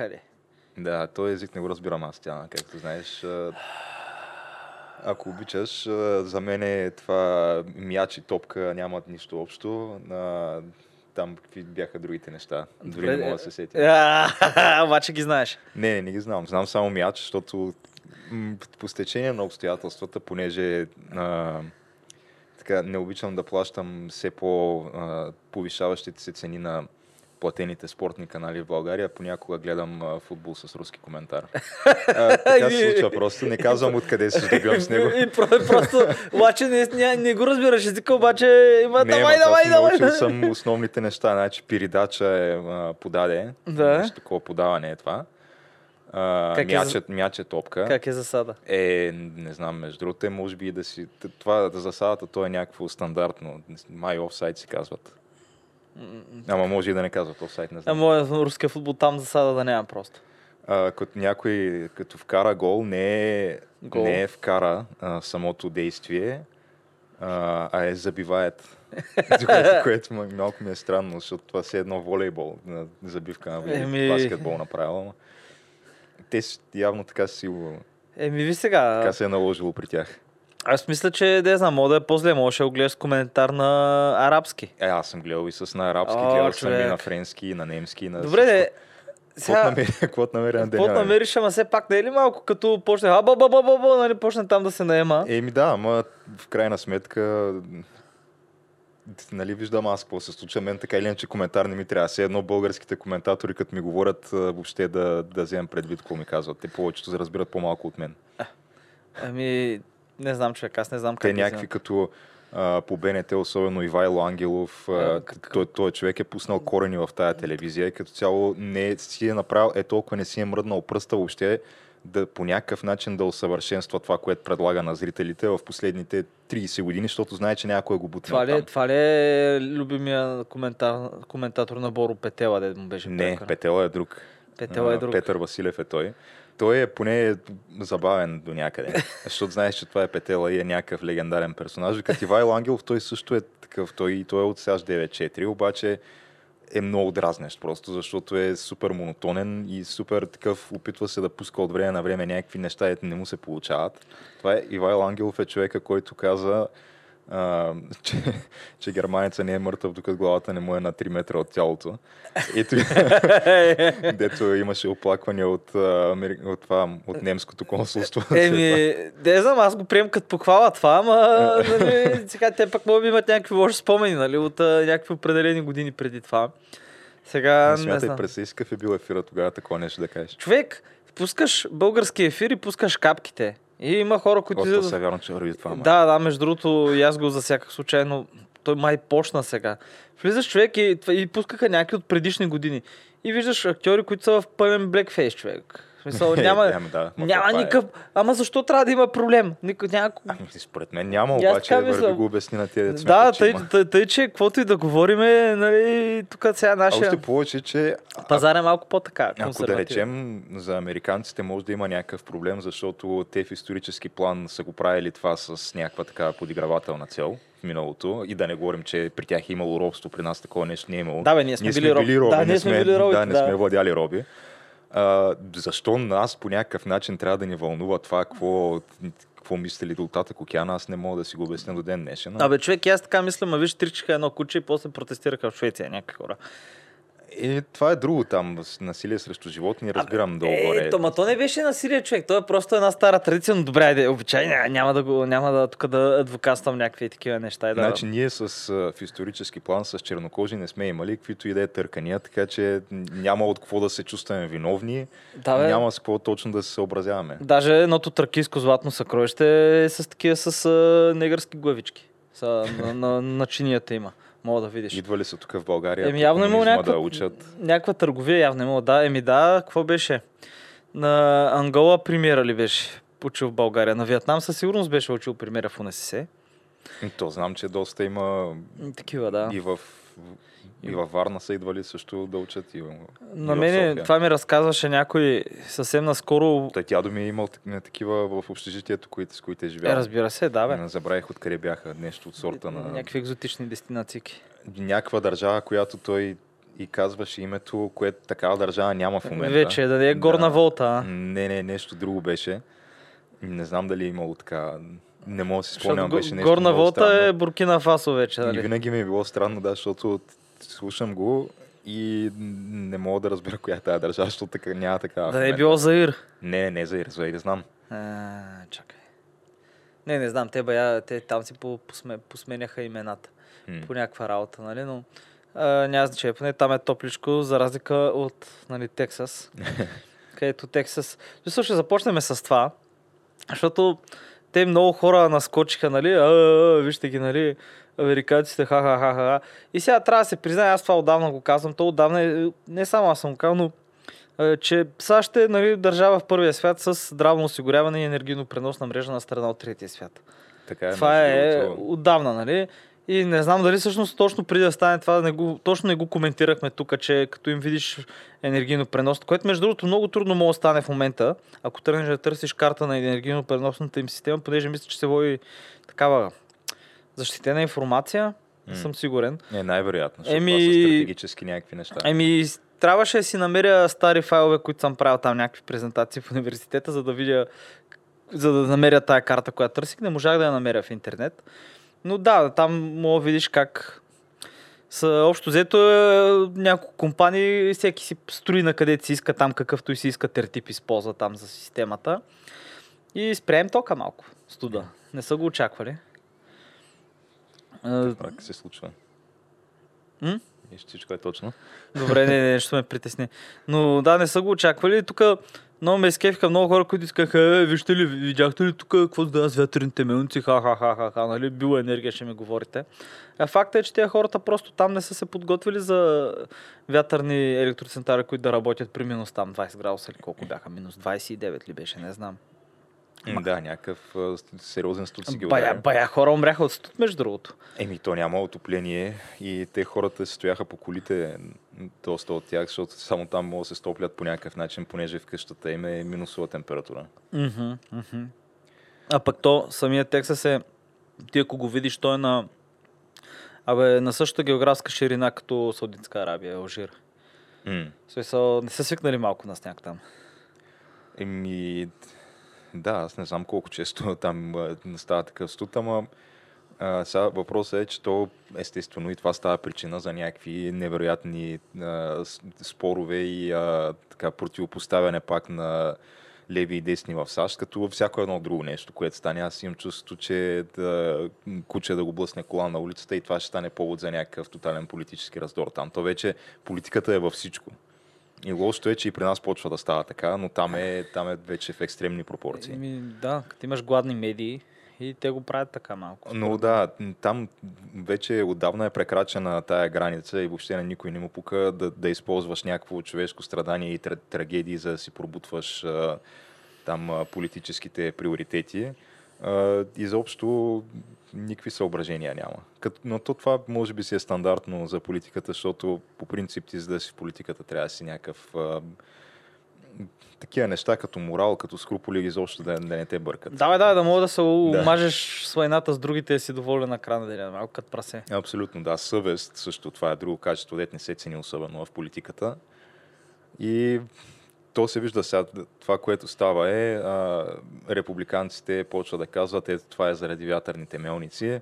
Поехали. Да, този език не го разбирам аз, тя, както знаеш. Ако обичаш, за мен е това мяч и топка нямат нищо общо. Там какви бяха другите неща. Дори не мога да се сетя. Обаче ги знаеш. Не, не, не ги знам. Знам само мяч, защото по стечение на обстоятелствата, понеже а, така, не обичам да плащам все по а, повишаващите се цени на платените спортни канали в България, понякога гледам а, футбол с руски коментар. А, така се случва просто. Не казвам откъде се здобивам с него. И про- просто, обаче не, не, не го разбираш езика, обаче има Не, давай, давай, давай. научил съм основните неща. Значи передача е а, подаде. Да. Нещо такова подаване е това. А, Как е мяч, за- е, топка. Как е засада? Е, не знам, между другото, може би да си... Това за засадата, то е някакво стандартно. Май офсайд си казват. Ама може и да не казват офсайд, не знам. моят руския футбол там засада да няма просто. А, като някой, като вкара гол, не е, Гол. не е вкара а, самото действие, а, а е забиваят. което, което ма- малко ми е странно, защото това си е едно волейбол, забивка на Еми. Баскетбол направила. ама Те явно така си Еми ви сега. така се е наложило при тях. Аз мисля, че да знам, мога да е по-зле. Можеш да гледаш с коментар на арабски. Е, аз съм гледал и с на арабски, О, гледал съм и човек. на френски, и на немски, и на Добре, де. Какво намери, какво намери на? Какво бе? намериш, ама все пак не е ли малко като почне аба ба ба ба ба нали почне там да се наема. Еми да, ама в крайна сметка нали виждам аз какво се случва. Мен така или иначе коментар не ми трябва. Все едно българските коментатори, като ми говорят, а, въобще да, да вземам предвид какво ми казват. Те повечето разбират по-малко от мен. Ами, не знам човек, аз не знам Те как да някакви като а, по БНТ, особено Ивайло Ангелов, а, той, той човек е пуснал корени в тая телевизия и като цяло не си е направил, е толкова не си е мръднал пръста въобще да по някакъв начин да усъвършенства това, което предлага на зрителите в последните 30 години, защото знае, че някой го бутне Това ли, е- това ли е любимия коментар, коментатор на Боро Петела, де му беше Не, прекър? Петела е друг. Петела е друг. Петър Василев е той. Той е поне забавен до някъде, защото знаеш, че това е Петела и е някакъв легендарен персонаж. Като Ивайло Ангелов, той също е такъв. Той, той е от САЩ 9-4, обаче е много дразнещ просто, защото е супер монотонен и супер такъв, опитва се да пуска от време на време някакви неща, ето не му се получават. Това е Ивайло Ангелов е човека, който каза, а, че, че германеца не е мъртъв, докато главата не му е на 3 метра от тялото. Ето, дето имаше оплаквания от, от, това, от немското консулство. Еми, не знам, аз го прием като похвала това, ама нали, сега те пък може би имат някакви лоши спомени, нали, от а, някакви определени години преди това. Сега, Не не смятай, знам. представи си какъв е бил ефира тогава, такова нещо да кажеш. Човек, пускаш български ефир и пускаш капките. И има хора, които... Излизат- се вярно, че върви това. ама. Да, да, между другото, и аз го засяках случайно. Той май почна сега. Влизаш човек и, и пускаха някакви от предишни години. И виждаш актьори, които са в пълен блекфейс, човек. Смисъл, няма, Ами да, ма няма е. никакъв... Ами защо трябва да има проблем? Никой, няма... Ами, според мен няма, обаче върви мисля. го обясни на тези деца. Да, тъй, тъй, тъй, че каквото и да говориме, нали, тук сега А нашия още повече, че пазар е малко по-така. Ако да речем, за американците може да има някакъв проблем, защото те в исторически план са го правили това с някаква така подигравателна цел в миналото. И да не говорим, че при тях е имало робство, при нас такова нещо не е имало. Да, бе, ние сме били роби. роби. Да, не ние сме били роби, Да, не да. сме владяли роби. А, защо нас по някакъв начин трябва да ни вълнува това, какво, какво мислили до оттатък океана, аз не мога да си го обясня до ден днешен. Абе, човек, аз така мисля, ма виж, тричиха едно куче и после протестираха в Швеция някакви хора. Е, това е друго там. Насилие срещу животни, разбирам долу-горе. Е, то, ма то не беше насилие, човек. То е просто една стара традиция, но добре, айде, обичай, няма, няма да, го, няма да тук да адвокатствам някакви такива неща. И да... Значи ние с, в исторически план с чернокожи не сме имали каквито и да е търкания, така че няма от какво да се чувстваме виновни, Да, бе. няма с какво точно да се съобразяваме. Даже едното тракийско златно съкровище е с такива с а, негърски главички. Са, на, на, на чинията има. Мога да видиш. Идва ли са тук в България Еми явно има някаква, да учат? някаква търговия, явно има. Да, еми да, какво беше? На Ангола премиера ли беше? Учил в България. На Виетнам със сигурност беше учил премиера в УНСС. Ами, То знам, че доста има Такива, да. и в и във Варна са идвали също да учат и, и На мен това ми разказваше някой съвсем наскоро. Та тя ми е имал так- такива в общежитието, които, с които е Е, живял. разбира се, да, бе. Не Забравих откъде бяха нещо от сорта на Някакви екзотични дестинации. някаква държава, която той и казваше името, което такава държава няма в момента. Вече, да не е горна волта, а? Не, не, нещо друго беше. Не знам дали е имало така. Не мога да си спомням, беше нещо горна волта е Буркина Фасо вече, И нали? винаги ми е било странно, да, защото слушам го и не мога да разбера коя е тази държава, защото така, няма такава. в Да не е било Заир. Не, не, не, Заир, Заир, знам. А, чакай. Не, не знам, те, бая, те там си по- посме, посменяха имената М. по някаква работа, нали, но а, няма значение, поне там е топличко, за разлика от нали, Тексас, където Тексас... Също ще започнем с това, защото те много хора наскочиха, нали, а, а, а, вижте ги, нали, американците, ха-ха-ха-ха. И сега трябва да се признае, аз това отдавна го казвам, то отдавна, е, не само аз съм го казал, но че САЩ е нали, държава в първия свят с здравно осигуряване и енергийно преносна мрежа на страна от третия свят. Така е. това е отдавна, нали? И не знам дали всъщност точно преди да стане това, не го, точно не го коментирахме тук, че като им видиш енергийно пренос, което между другото много трудно може да стане в момента, ако тръгнеш да търсиш карта на енергийно преносната им система, понеже мисля, че се води такава защитена информация, не съм сигурен. Не, най-вероятно, защото Еми- това са стратегически някакви неща. Еми, трябваше да си намеря стари файлове, които съм правил там някакви презентации в университета, за да видя, за да намеря тая карта, която търсих. Не можах да я намеря в интернет. Но да, там мога да видиш как са, общо взето е, няколко компании, всеки си строи на където си иска там, какъвто и си иска тертип използва там за системата. И спрем тока малко, студа. Не са го очаквали. Как се случва? М? Виж, всичко е точно. Добре, не, не, ще ме притесни. Но да, не са го очаквали. Тук много ме изкефиха много хора, които искаха, е, вижте ли, видяхте ли тук какво да с вятърните мелници, ха, ха, ха, ха, ха, нали, била енергия ще ми говорите. А факта е, че тези хората просто там не са се подготвили за вятърни електроцентрали, които да работят при минус там 20 градуса или колко бяха, минус 29 ли беше, не знам. М, Да, някакъв а, сериозен студ си ги Бая, ударя. бая хора умряха от студ, между другото. Еми, то няма отопление и те хората се стояха по колите, доста от тях, защото само там могат да се стоплят по някакъв начин, понеже в къщата им е минусова температура. А пък то, самия Тексас е, ти ако го видиш, той е на, абе, на същата географска ширина като Саудитска Арабия, Алжир. М. В смисъл, не са свикнали малко на сняг там. Еми, да, аз не знам колко често там става такъв студ, ама а, сега въпросът е, че то естествено и това става причина за някакви невероятни а, спорове и а, така противопоставяне пак на леви и десни в САЩ, като във всяко едно друго нещо, което стане. Аз имам чувство, че да, куче да го блъсне кола на улицата и това ще стане повод за някакъв тотален политически раздор там. То вече политиката е във всичко. И лошото е, че и при нас почва да става така, но там е, там е вече в екстремни пропорции. Еми, да, като имаш гладни медии и те го правят така малко. Но да, там вече отдавна е прекрачена тая граница и въобще на никой не му пука да, да използваш някакво човешко страдание и тра- трагедии, за да си пробутваш там политическите приоритети. А, изобщо никакви съображения няма. Но то това може би си е стандартно за политиката, защото по принцип ти за да си в политиката трябва да си някакъв а, такива неща като морал, като скруполи изобщо да, да не те бъркат. Да, бе, да, да мога да се омажеш с войната с другите и си доволен на края на деня, малко като прасе. Абсолютно, да. Съвест също това е друго качество, дет не се цени особено в политиката. И то се вижда сега. Това, което става е, а, републиканците почва да казват, ето това е заради вятърните мелници.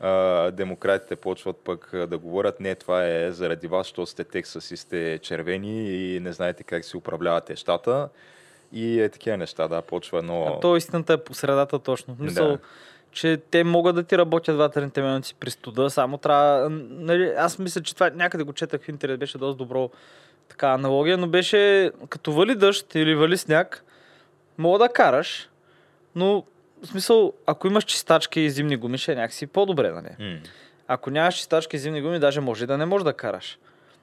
а, демократите почват пък да говорят, не, това е заради вас, що сте Тексас и сте червени и не знаете как си управлявате щата. И е такива неща, да, почва едно... А то истината е по средата точно. Мисъл, Да. че те могат да ти работят ватерните минути при студа, само трябва... Нали, аз мисля, че това някъде го четах в интернет, беше доста добро така аналогия, но беше като вали дъжд или вали сняг, мога да караш, но в смисъл, ако имаш чистачки и зимни гуми, ще е някакси по-добре, нали? М. Ако нямаш чистачки и зимни гуми, даже може да не можеш да караш.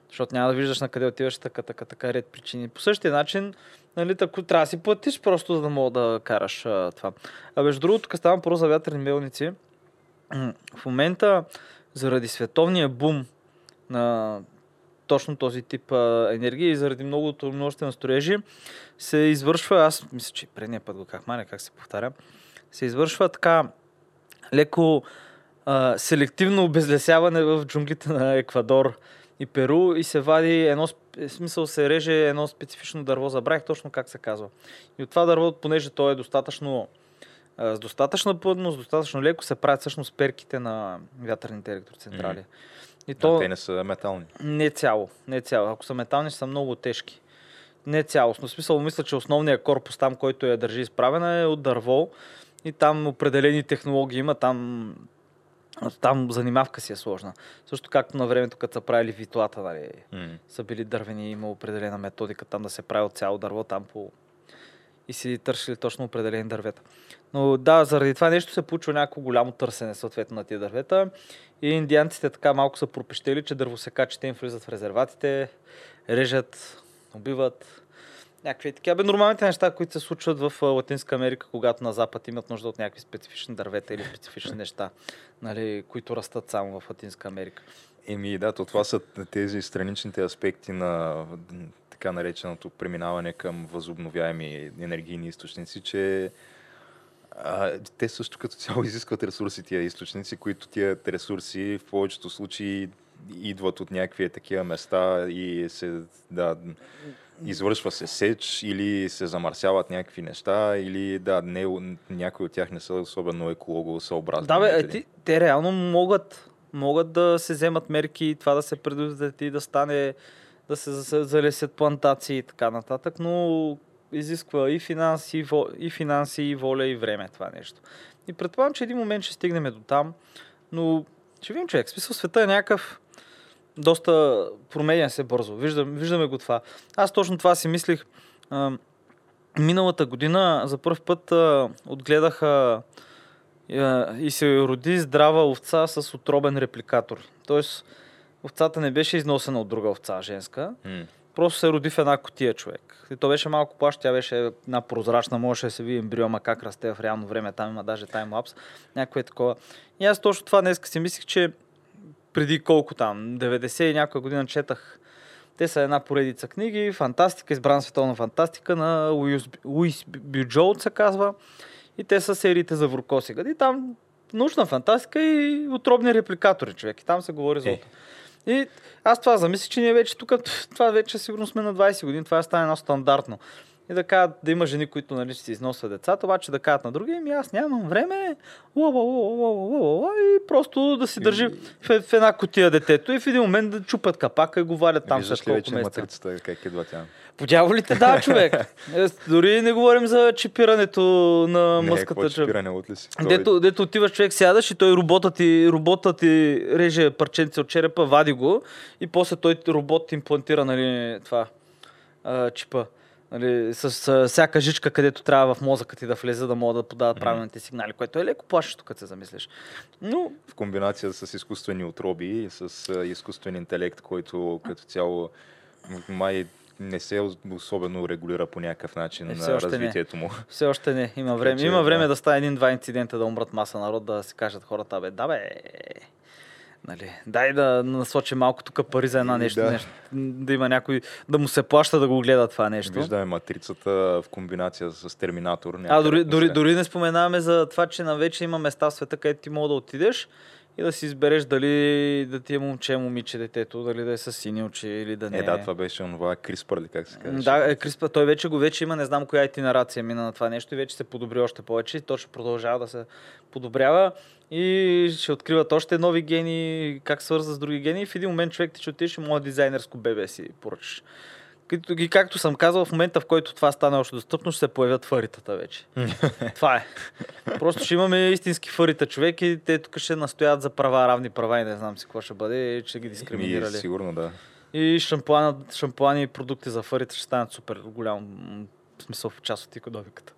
Защото няма да виждаш на къде отиваш така, така, така ред причини. По същия начин, нали, тако, трябва да си платиш просто, за да мога да караш а, това. А между другото, тук ставам про за вятърни мелници. В момента, заради световния бум на точно този тип а, енергия и заради многото множество на строежи, се извършва, аз мисля, че предния път го как маля, как се повтаря, се извършва така леко а, селективно обезлесяване в джунглите на Еквадор и Перу и се вади едно, смисъл се реже едно специфично дърво, забравих точно как се казва. И от това дърво, понеже то е достатъчно с достатъчна плътност, достатъчно леко, се правят всъщност перките на вятърните електроцентрали. Мгм. И То... то те не са метални. не цяло, не цяло. Ако са метални, са много тежки. Не цялостно. В смисъл, мисля, че основният корпус там, който я държи изправена е от дърво и там определени технологии има, там, там занимавка си е сложна. Също както на времето, като са правили витлата, нали, М. са били дървени, има определена методика там да се прави от цяло дърво там по... и си търсили точно определени дървета. Но да, заради това нещо се получва някакво голямо търсене съответно на тия дървета и индианците така малко са пропещели, че дървосекачите им влизат в резерватите, режат, убиват. Някакви такива бе нормалните неща, които се случват в Латинска Америка, когато на Запад имат нужда от някакви специфични дървета или специфични неща, нали, които растат само в Латинска Америка. Еми да, то това са тези страничните аспекти на така нареченото преминаване към възобновяеми енергийни източници, че а, те също като цяло изискват ресурси тия източници, които тия ресурси в повечето случаи идват от някакви такива места и се, да, извършва се сеч или се замърсяват някакви неща или да, не, някои от тях не са особено екологосъобразни. Да, бе, е, ти, те реално могат, могат да се вземат мерки това да се предотврати, да стане, да се за- залесят плантации и така нататък, но изисква и финанси, и финанси, и воля, и време това нещо. И предполагам, че един момент ще стигнем до там, но ще видим човек, смисъл света е някакъв доста променя се бързо. Виждам, виждаме го това. Аз точно това си мислих. А, миналата година за първ път а, отгледах а, а, и се роди здрава овца с отробен репликатор. Тоест, овцата не беше износена от друга овца, женска. М. Просто се роди в една котия човек. И то беше малко плащ, тя беше една прозрачна, можеше да се види ембрио, ма как расте в реално време, там има даже таймлапс, някакво е такова. И аз точно това днес си мислих, че преди колко там, 90 и някоя година четах те са една поредица книги, фантастика, избрана световна фантастика на Луис, Луис Бюджолт се казва. И те са сериите за Вуркосига. И там научна фантастика и отробни репликатори, човек. И там се говори за Е. И аз това замислих, че ние вече тук, това вече сигурно сме на 20 години, това стане едно стандартно. И да кажат, да има жени, които нали, си износват децата, обаче да кажат на други, ами аз нямам време, ла, ла, ла, ла, ла, ла, ла, и просто да си държи в, в една котия детето и в един момент да чупат капака и го валят там след колко месеца. матрицата как идва тя? По дяволите, да, човек. Е, Дори не говорим за чипирането на Не, мъската чеп. чипиране от ли си? Дето, дето отиваш човек, сядаш и той роботът ти, роботът ти реже парченце от черепа, вади го и после той робот ти имплантира нали, това а, чипа. Нали, с а, всяка жичка, където трябва в мозъка ти да влезе, да могат да подават правилните сигнали, което е леко плашещо, като се замислиш. Но в комбинация с изкуствени отроби и с изкуствен интелект, който като цяло май не се особено регулира по някакъв начин Е, на още не. развитието му. все още не. Има време. че, Има време да. да стане един-два инцидента, да умрат маса народ, да си кажат хората, бе, да бе, Нали, дай да насочи малко тук пари за една нещо, да. нещо. Да има някой, да му се плаща да го гледа това нещо. Виждаме матрицата в комбинация с Терминатор. А дори, дори, дори не споменаваме за това, че на вече има места в света, където ти мога да отидеш и да си избереш дали да ти е момче, момиче, детето, дали да е с сини очи или да не Е, да, това беше онова CRISPR, ли как се казва? Да, е, той вече го вече има, не знам коя итерация мина на това нещо и вече се подобри още повече. и То ще продължава да се подобрява и ще откриват още нови гени, как свърза с други гени. И в един момент човек ти ще отидеш и моят дизайнерско бебе си поръчаш. И както съм казал, в момента в който това стане още достъпно, ще се появят фаритата вече. това е. Просто ще имаме истински фарита човек и те тук ще настоят за права, равни права и не знам си какво ще бъде, ще ги Ми, дискриминирали. сигурно, да. И шампуана, шампуани и продукти за фарите ще станат супер голям смисъл в част от економиката.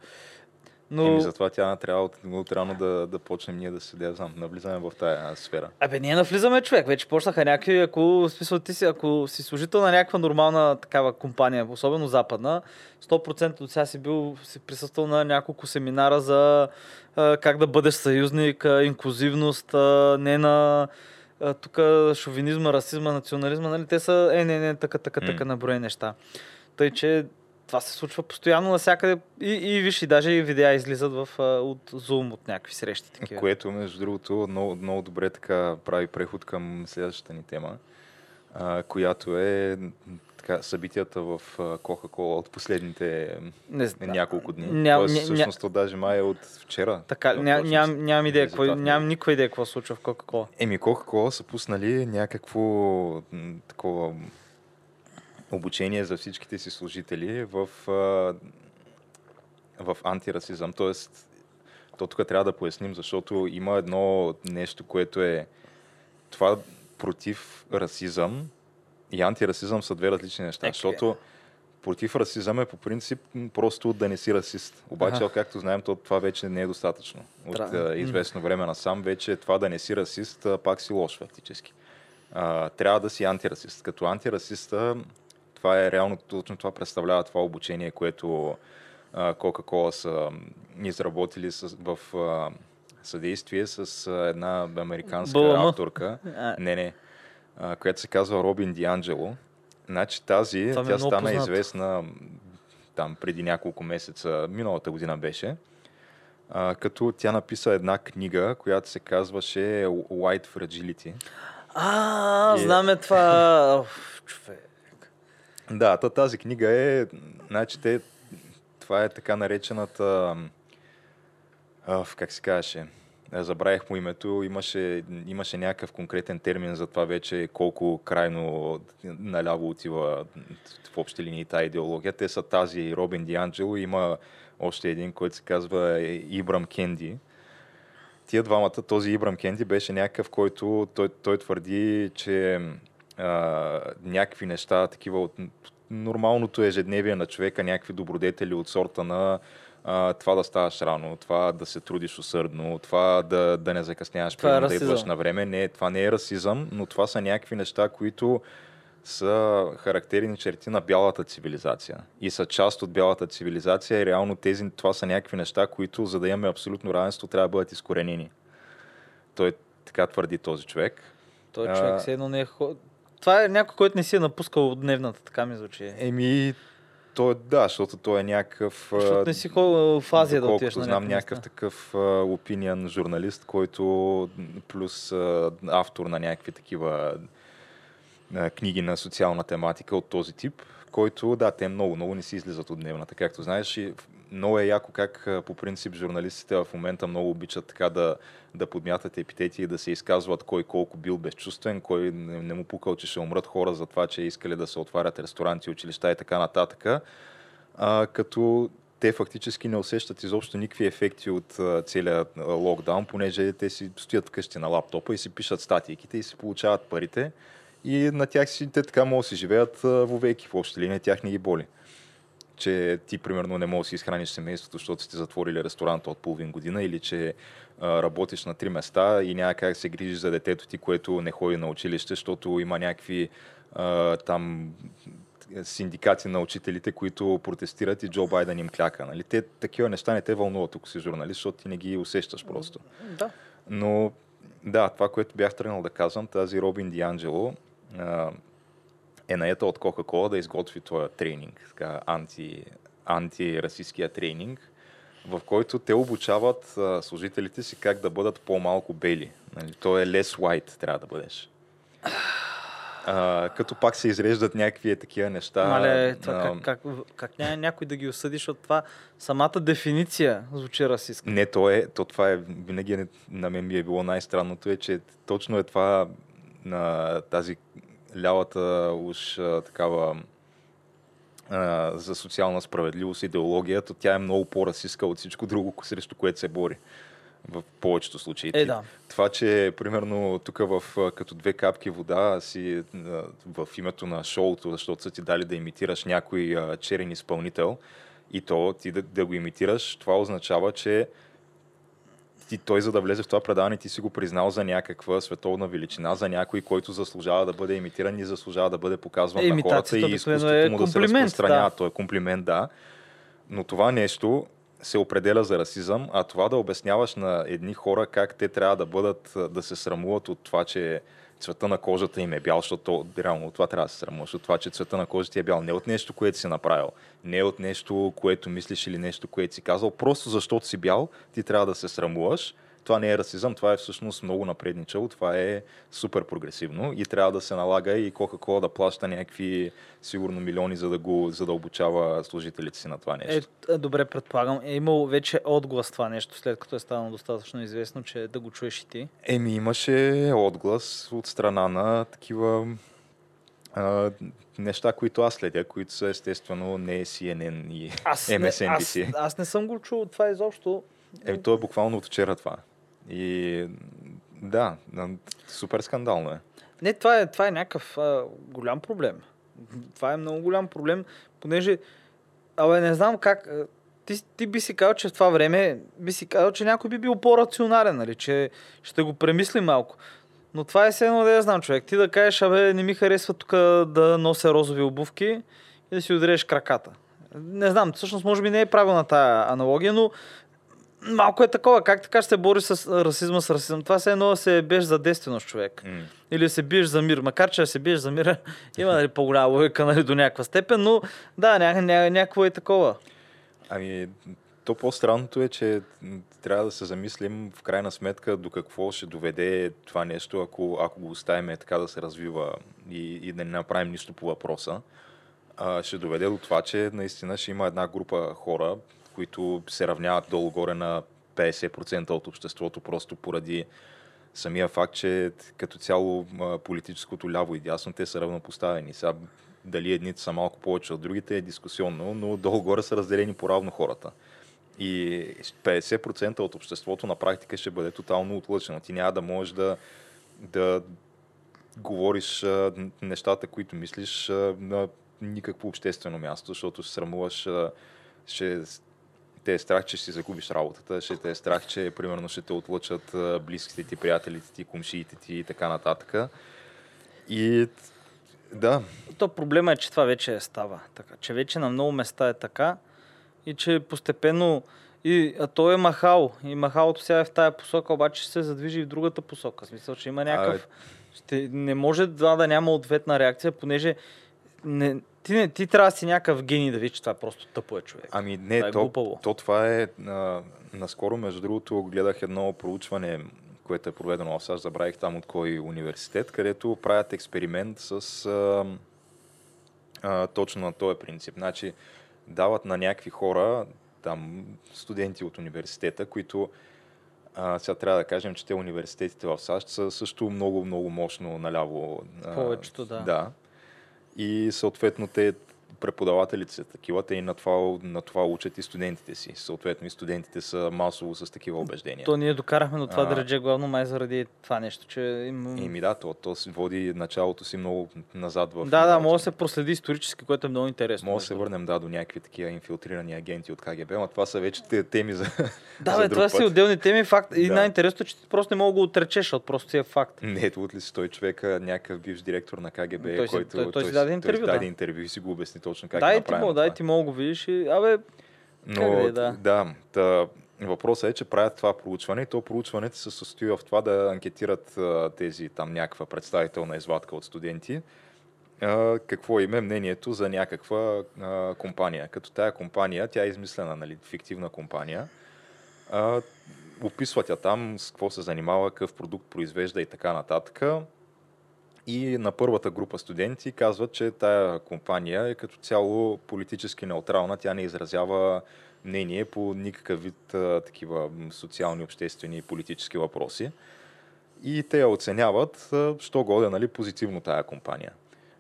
Но, Еми, затова тя трябва от, от рано да, да почнем ние да се, да знам, навлизаме в тая сфера. Абе, ние навлизаме човек. Вече почнаха някакви, ако, смисъл, ти си, ако си служител на някаква нормална такава компания, особено западна, 100% от сега си бил, си присъствал на няколко семинара за а, как да бъдеш съюзник, а, инклюзивност, а, не на тук шовинизма, расизма, национализма, нали? Те са, е, не, не, така, така, така наброени неща. Тъй, че това се случва постоянно навсякъде. И, и виж, и даже и видеа излизат в, от Zoom, от някакви срещи. Такива. Което, между другото, много, много добре така прави преход към следващата ни тема, а, която е така, събитията в а, Coca-Cola от последните Не знам. няколко дни. Ням- Тоест, ня- всъщност, то даже май е от вчера. Така, То ням, нямам идея, какво, нямам никаква идея какво случва в Coca-Cola. Еми, Coca-Cola са пуснали някакво такова обучение за всичките си служители в, в антирасизъм. Тоест, то тук трябва да поясним, защото има едно нещо, което е това против расизъм и антирасизъм са две различни неща. Е, защото против расизъм е по принцип просто да не си расист. Обаче, Аха. както знаем, то това вече не е достатъчно. От Трябва. а, известно време насам вече това да не си расист пак си лош фактически. А, трябва да си антирасист. Като антирасиста, това е реално точно това представлява това обучение, което Coca-Cola са изработили с, в съдействие с една американска БЛМ. авторка. Не, не. Която се казва Робин Дианджело. Значи тази, Това е тя много стана познато. известна там преди няколко месеца, миналата година беше, а, като тя написа една книга, която се казваше White Fragility. а, И- знам е това. Оф, човек. Да, та, тази книга е, значи те, това е така наречената, а, как се казваше, забравих му името, имаше, имаше някакъв конкретен термин за това вече колко крайно наляво отива в общи линии тази идеология. Те са тази Робин Дианджело, има още един, който се казва Ибрам Кенди. Тия двамата, този Ибрам Кенди беше някакъв, който той, той твърди, че а, някакви неща, такива от нормалното ежедневие на човека, някакви добродетели от сорта на а, това да ставаш рано, това да се трудиш усърдно, това да, да не закъсняваш, Това е примерно, да идваш на време. Не, това не е расизъм, но това са някакви неща, които са характерни черти на бялата цивилизация и са част от бялата цивилизация и реално тези, това са някакви неща, които за да имаме абсолютно равенство трябва да бъдат изкоренени. Той така твърди този човек. Той човек все едно не е. Това е някой, който не си е напускал от дневната, така ми звучи. Еми, той да, защото той е някакъв... Защото не си ходил в Азия да отидеш на знам, някакъв такъв опинион журналист, който плюс а, автор на някакви такива а, книги на социална тематика от този тип, който, да, те много, много не си излизат от дневната, както знаеш. И много е яко как по принцип журналистите в момента много обичат така да, да подмятат епитети и да се изказват кой колко бил безчувствен, кой не, не му пукал, че ще умрат хора за това, че искали да се отварят ресторанти, училища и така нататък. А, като те фактически не усещат изобщо никакви ефекти от целият локдаун, понеже те си стоят вкъщи на лаптопа и си пишат статийките и си получават парите и на тях си, те така могат да си живеят вовеки в общи линии, тях не ги боли. Че ти, примерно, не можеш да си изхраниш семейството, защото сте затворили ресторанта от половин година или че а, работиш на три места и няма как да се грижиш за детето ти, което не ходи на училище, защото има някакви а, там синдикати на учителите, които протестират и Джо Байден им кляка. Нали? Те такива неща не те вълнуват, ако си журналист, защото ти не ги усещаш просто. Да. Но да, това, което бях тръгнал да казвам, тази Робин Дианджело е наета от Coca-Cola да изготви този тренинг, така, анти, антирасистския тренинг, в който те обучават а, служителите си как да бъдат по-малко бели. Нали? То е less white, трябва да бъдеш. А, като пак се изреждат някакви такива неща. Мале, това, а, как, как, как няма някой да ги осъди, защото това самата дефиниция звучи расистка. Не, то е, то това е, винаги е, на мен ми е било най-странното е, че точно е това на тази лявата уж такава за социална справедливост идеология, то тя е много по-расистка от всичко друго, срещу което се бори в повечето случаи. Е, да. Това, че примерно тук в като две капки вода си в името на шоуто, защото са ти дали да имитираш някой черен изпълнител и то ти да, да го имитираш, това означава, че ти, той за да влезе в това предаване, ти си го признал за някаква световна величина, за някой, който заслужава да бъде имитиран и заслужава да бъде показван Е, на хората и изкуството е му да се разпространява. да. То е комплимент, да. Но това нещо се определя за расизъм, а това да обясняваш на едни хора как те трябва да бъдат, да се срамуват от това, че цвета на кожата им е бял, защото то, реално това трябва да се срамуваш, от това, че цвета на кожата ти е бял. Не от нещо, което си направил, не от нещо, което мислиш или нещо, което си казал, просто защото си бял, ти трябва да се срамуваш. Това не е расизъм, това е всъщност много напредничало, това е супер прогресивно и трябва да се налага и Кока-Кола да плаща някакви сигурно милиони, за да, го, за да обучава служителите си на това нещо. Е, е, добре, предполагам. Е имало вече отглас това нещо, след като е станало достатъчно известно, че да го чуеш и ти. Еми, имаше отглас от страна на такива а, неща, които аз следя, които са естествено не CNN и Аз, не, аз, MSNBC. аз не съм го чул това изобщо. Еми, то е буквално от вчера това. И да, супер скандално е. Не, това е, това е някакъв а, голям проблем. Това е много голям проблем, понеже, абе, не знам как, ти, ти би си казал, че в това време би си казал, че някой би бил по-рационален, нали, че ще го премисли малко. Но това е все едно да я знам, човек. Ти да кажеш, абе, не ми харесва тук да нося розови обувки и да си удареш краката. Не знам, всъщност може би не е правилна тая аналогия, но малко е такова. Как така ще се бори с расизма с расизъм? Това все едно се беш за действеност, човек М. или се биеш за мир. Макар, че да се биеш за мира, има нали, по-голяма логика нали, до някаква степен, но да, ня, ня, някакво е такова. Ами, то по-странното е, че трябва да се замислим в крайна сметка до какво ще доведе това нещо, ако, ако го оставим така да се развива и, и да не направим нищо по въпроса. А, ще доведе до това, че наистина ще има една група хора, които се равняват долу-горе на 50% от обществото, просто поради самия факт, че като цяло политическото ляво и дясно те са равнопоставени. Сега дали едните са малко повече от другите е дискусионно, но долу-горе са разделени по-равно хората. И 50% от обществото на практика ще бъде тотално отлъчено. Ти няма да можеш да, да говориш а, нещата, които мислиш а, на никакво обществено място, защото срамуваш, а, ще те е страх, че ще си загубиш работата, ще те е страх, че примерно ще те отлъчат близките ти, приятелите ти, комшиите ти и така нататък. И да, То проблема е, че това вече става. Така, че вече на много места е така и че постепенно и, а то е махало. И махалото сега е в тая посока, обаче ще се задвижи и в другата посока. В смисъл, че има някакъв... Ще, не може това да няма ответна реакция, понеже не, ти, не, ти трябва да си някакъв гений да видиш, че това е просто тъпо е човек. Ами Това не, е то, глупаво. то това е... А, наскоро, между другото, гледах едно проучване, което е проведено в САЩ, забравих там от кой университет, където правят експеримент с а, а, точно на този принцип. Значи, дават на някакви хора, там студенти от университета, които а, сега трябва да кажем, че те университетите в САЩ са също много, много мощно наляво. а, Повечето, да. Да. И съответно те преподавателите са такива, те и на това, на това учат и студентите си. Съответно и студентите са масово с такива убеждения. То ние докарахме до това А. да реже главно май заради това нещо, че им... Да, то, то води началото си много назад в... Да, да, може да се проследи исторически, което е много интересно. Може да се върнем да, до някакви такива инфилтрирани агенти от КГБ, но това са вече те- теми за, Да, бе, това си път. отделни теми. Факт. И Да. най-интересното е, че ти просто не мога да го отречеш, защото просто си е факт. Не, ето от ли си той човека, някакъв бивш директор на КГБ, Той който той- той си даде интервю, той, даде да. интервю и си го обясни точно как е дай ти направено мога, дай ти мога го видиш и... Абе, Но Как да е, да. да, да въпросът е, че правят това проучване и то проучването се състои в това да анкетират тези там някаква представителна извадка от студенти какво им е мнението за някаква а, компания. Като тая компания, тя е измислена, нали, фиктивна компания, а, описват я там с какво се занимава, какъв продукт произвежда и така нататък. И на първата група студенти казват, че тая компания е като цяло политически неутрална, тя не изразява мнение по никакъв вид а, такива социални, обществени и политически въпроси. И те я оценяват, а, що годе, нали, позитивно тая компания.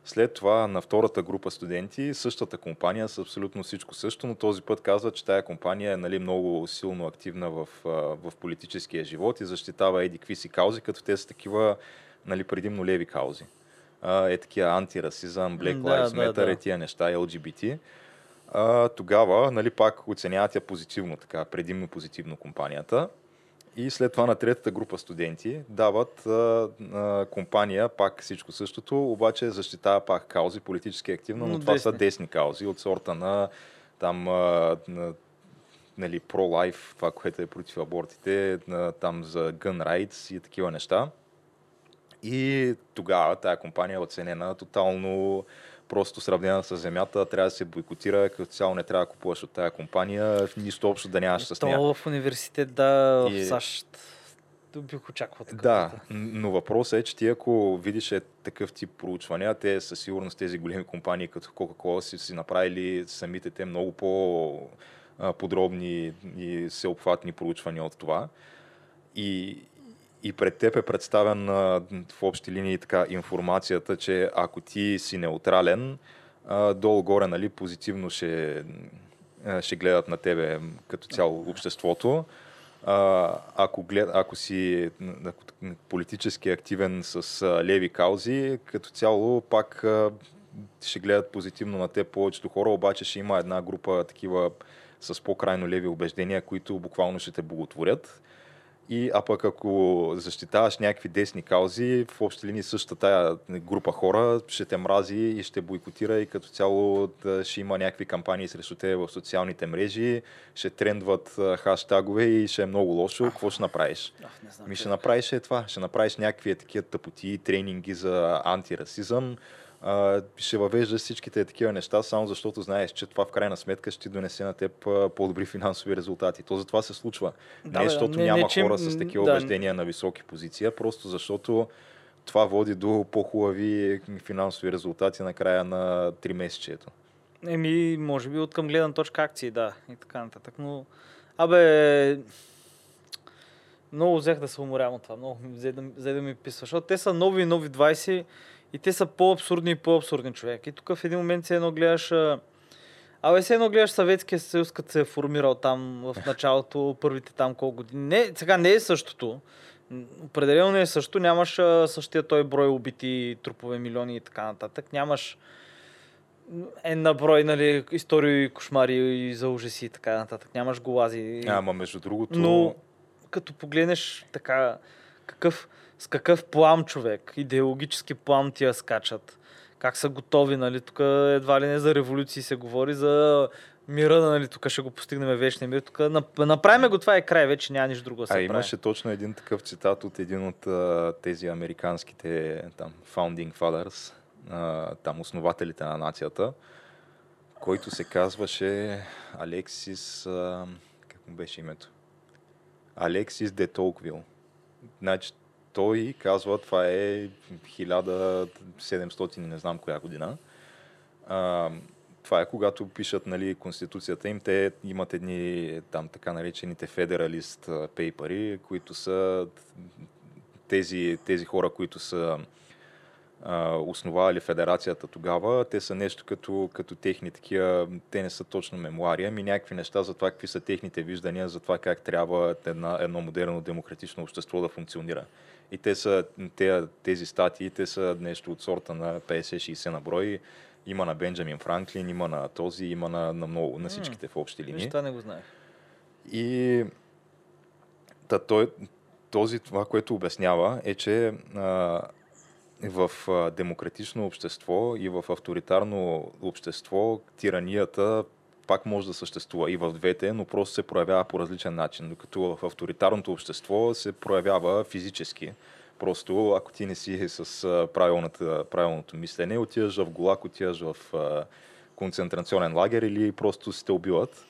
След това на втората група студенти, същата компания с абсолютно всичко също, но този път казва, че тая компания е нали, много силно активна в, в политическия живот и защитава еди си каузи, като те са такива нали, предимно леви каузи. Е такива антирасизъм, Black Lives Matter, да, да. е тия неща, LGBT. А, тогава нали, пак оценяват я позитивно, така, предимно позитивно компанията. И след това на третата група студенти дават а, а, компания, пак всичко същото, обаче защитава пак каузи, политически активно, но, но това десни. са десни каузи от сорта на там а, на, нали, pro-life, това, което е против абортите, на, там за gun rights и такива неща. И тогава тая компания е оценена тотално просто сравнена с земята, трябва да се бойкотира, като цяло не трябва да купуваш от тая компания, нищо общо да нямаш с нея. То в университет, да, и... в САЩ бих очаквал така. Да, но въпросът е, че ти ако видиш е такъв тип проучвания, те със сигурност тези големи компании като Coca-Cola си, си направили самите те много по подробни и всеобхватни проучвания от това. И, и пред теб е представен в общи линии така информацията, че ако ти си неутрален, долу-горе нали, позитивно ще, ще гледат на тебе като цяло обществото. Ако, глед, ако си ако политически активен с леви каузи, като цяло пак ще гледат позитивно на теб повечето хора, обаче ще има една група такива с по-крайно леви убеждения, които буквално ще те боготворят. И, а пък ако защитаваш някакви десни каузи, в общи линии същата тая група хора ще те мрази и ще бойкотира и като цяло да ще има някакви кампании срещу те в социалните мрежи, ще трендват хаштагове и ще е много лошо. Какво ще направиш? Ми ще направиш е това. Ще направиш някакви такива тъпоти, тренинги за антирасизъм, а, ще въвеждаш всичките такива неща, само защото знаеш, че това в крайна сметка ще ти донесе на теб по-добри финансови резултати. То затова се случва. Да, не защото не, няма не, хора с такива да. убеждения на високи позиции, просто защото това води до по-хубави финансови резултати на края на 3 месечето. Еми, може би от към гледна точка акции, да, и така нататък. Но, абе, много взех да се уморявам от това, много взе да, взе да ми писва, защото те са нови, нови 20 и те са по-абсурдни и по-абсурдни човек. И тук в един момент се едно гледаш... Абе, се едно гледаш Съветския съюз, като се е формирал там в началото, първите там колко години. Не, сега не е същото. Определено не е също. Нямаш същия той брой убити трупове, милиони и така нататък. Нямаш е на брой, нали, истории, кошмари и за ужаси и така нататък. Нямаш голази. Ама между другото... Но като погледнеш така, какъв с какъв плам човек, идеологически плам ти я скачат. Как са готови, нали? Тук едва ли не за революции се говори, за мира, нали? Тук ще го постигнем вечния мир. Тук направим го, това е край, вече няма нищо друго да се А имаше точно един такъв цитат от един от а, тези американските там, founding fathers, а, там основателите на нацията, който се казваше Алексис, а, как му беше името? Алексис де Толквил. Значи, той казва, това е 1700 не знам коя година. А, това е когато пишат нали, конституцията им, те имат едни там така наречените федералист пейпери, които са тези, тези хора, които са основавали федерацията тогава, те са нещо като, като техни такива, те не са точно мемуари, ами някакви неща за това какви са техните виждания, за това как трябва една, едно модерно демократично общество да функционира. И те са, те, тези статии, те са нещо от сорта на 50-60 на брой. Има на Бенджамин Франклин, има на този, има на, на много, на всичките в общи линии. Това не го знаех. И та, той, този, това, което обяснява, е, че а, в демократично общество и в авторитарно общество тиранията пак може да съществува и в двете, но просто се проявява по различен начин. Докато в авторитарното общество се проявява физически. Просто ако ти не си с правилното мислене, отиваш в Голак, отиваш в концентрационен лагер или просто си те убиват.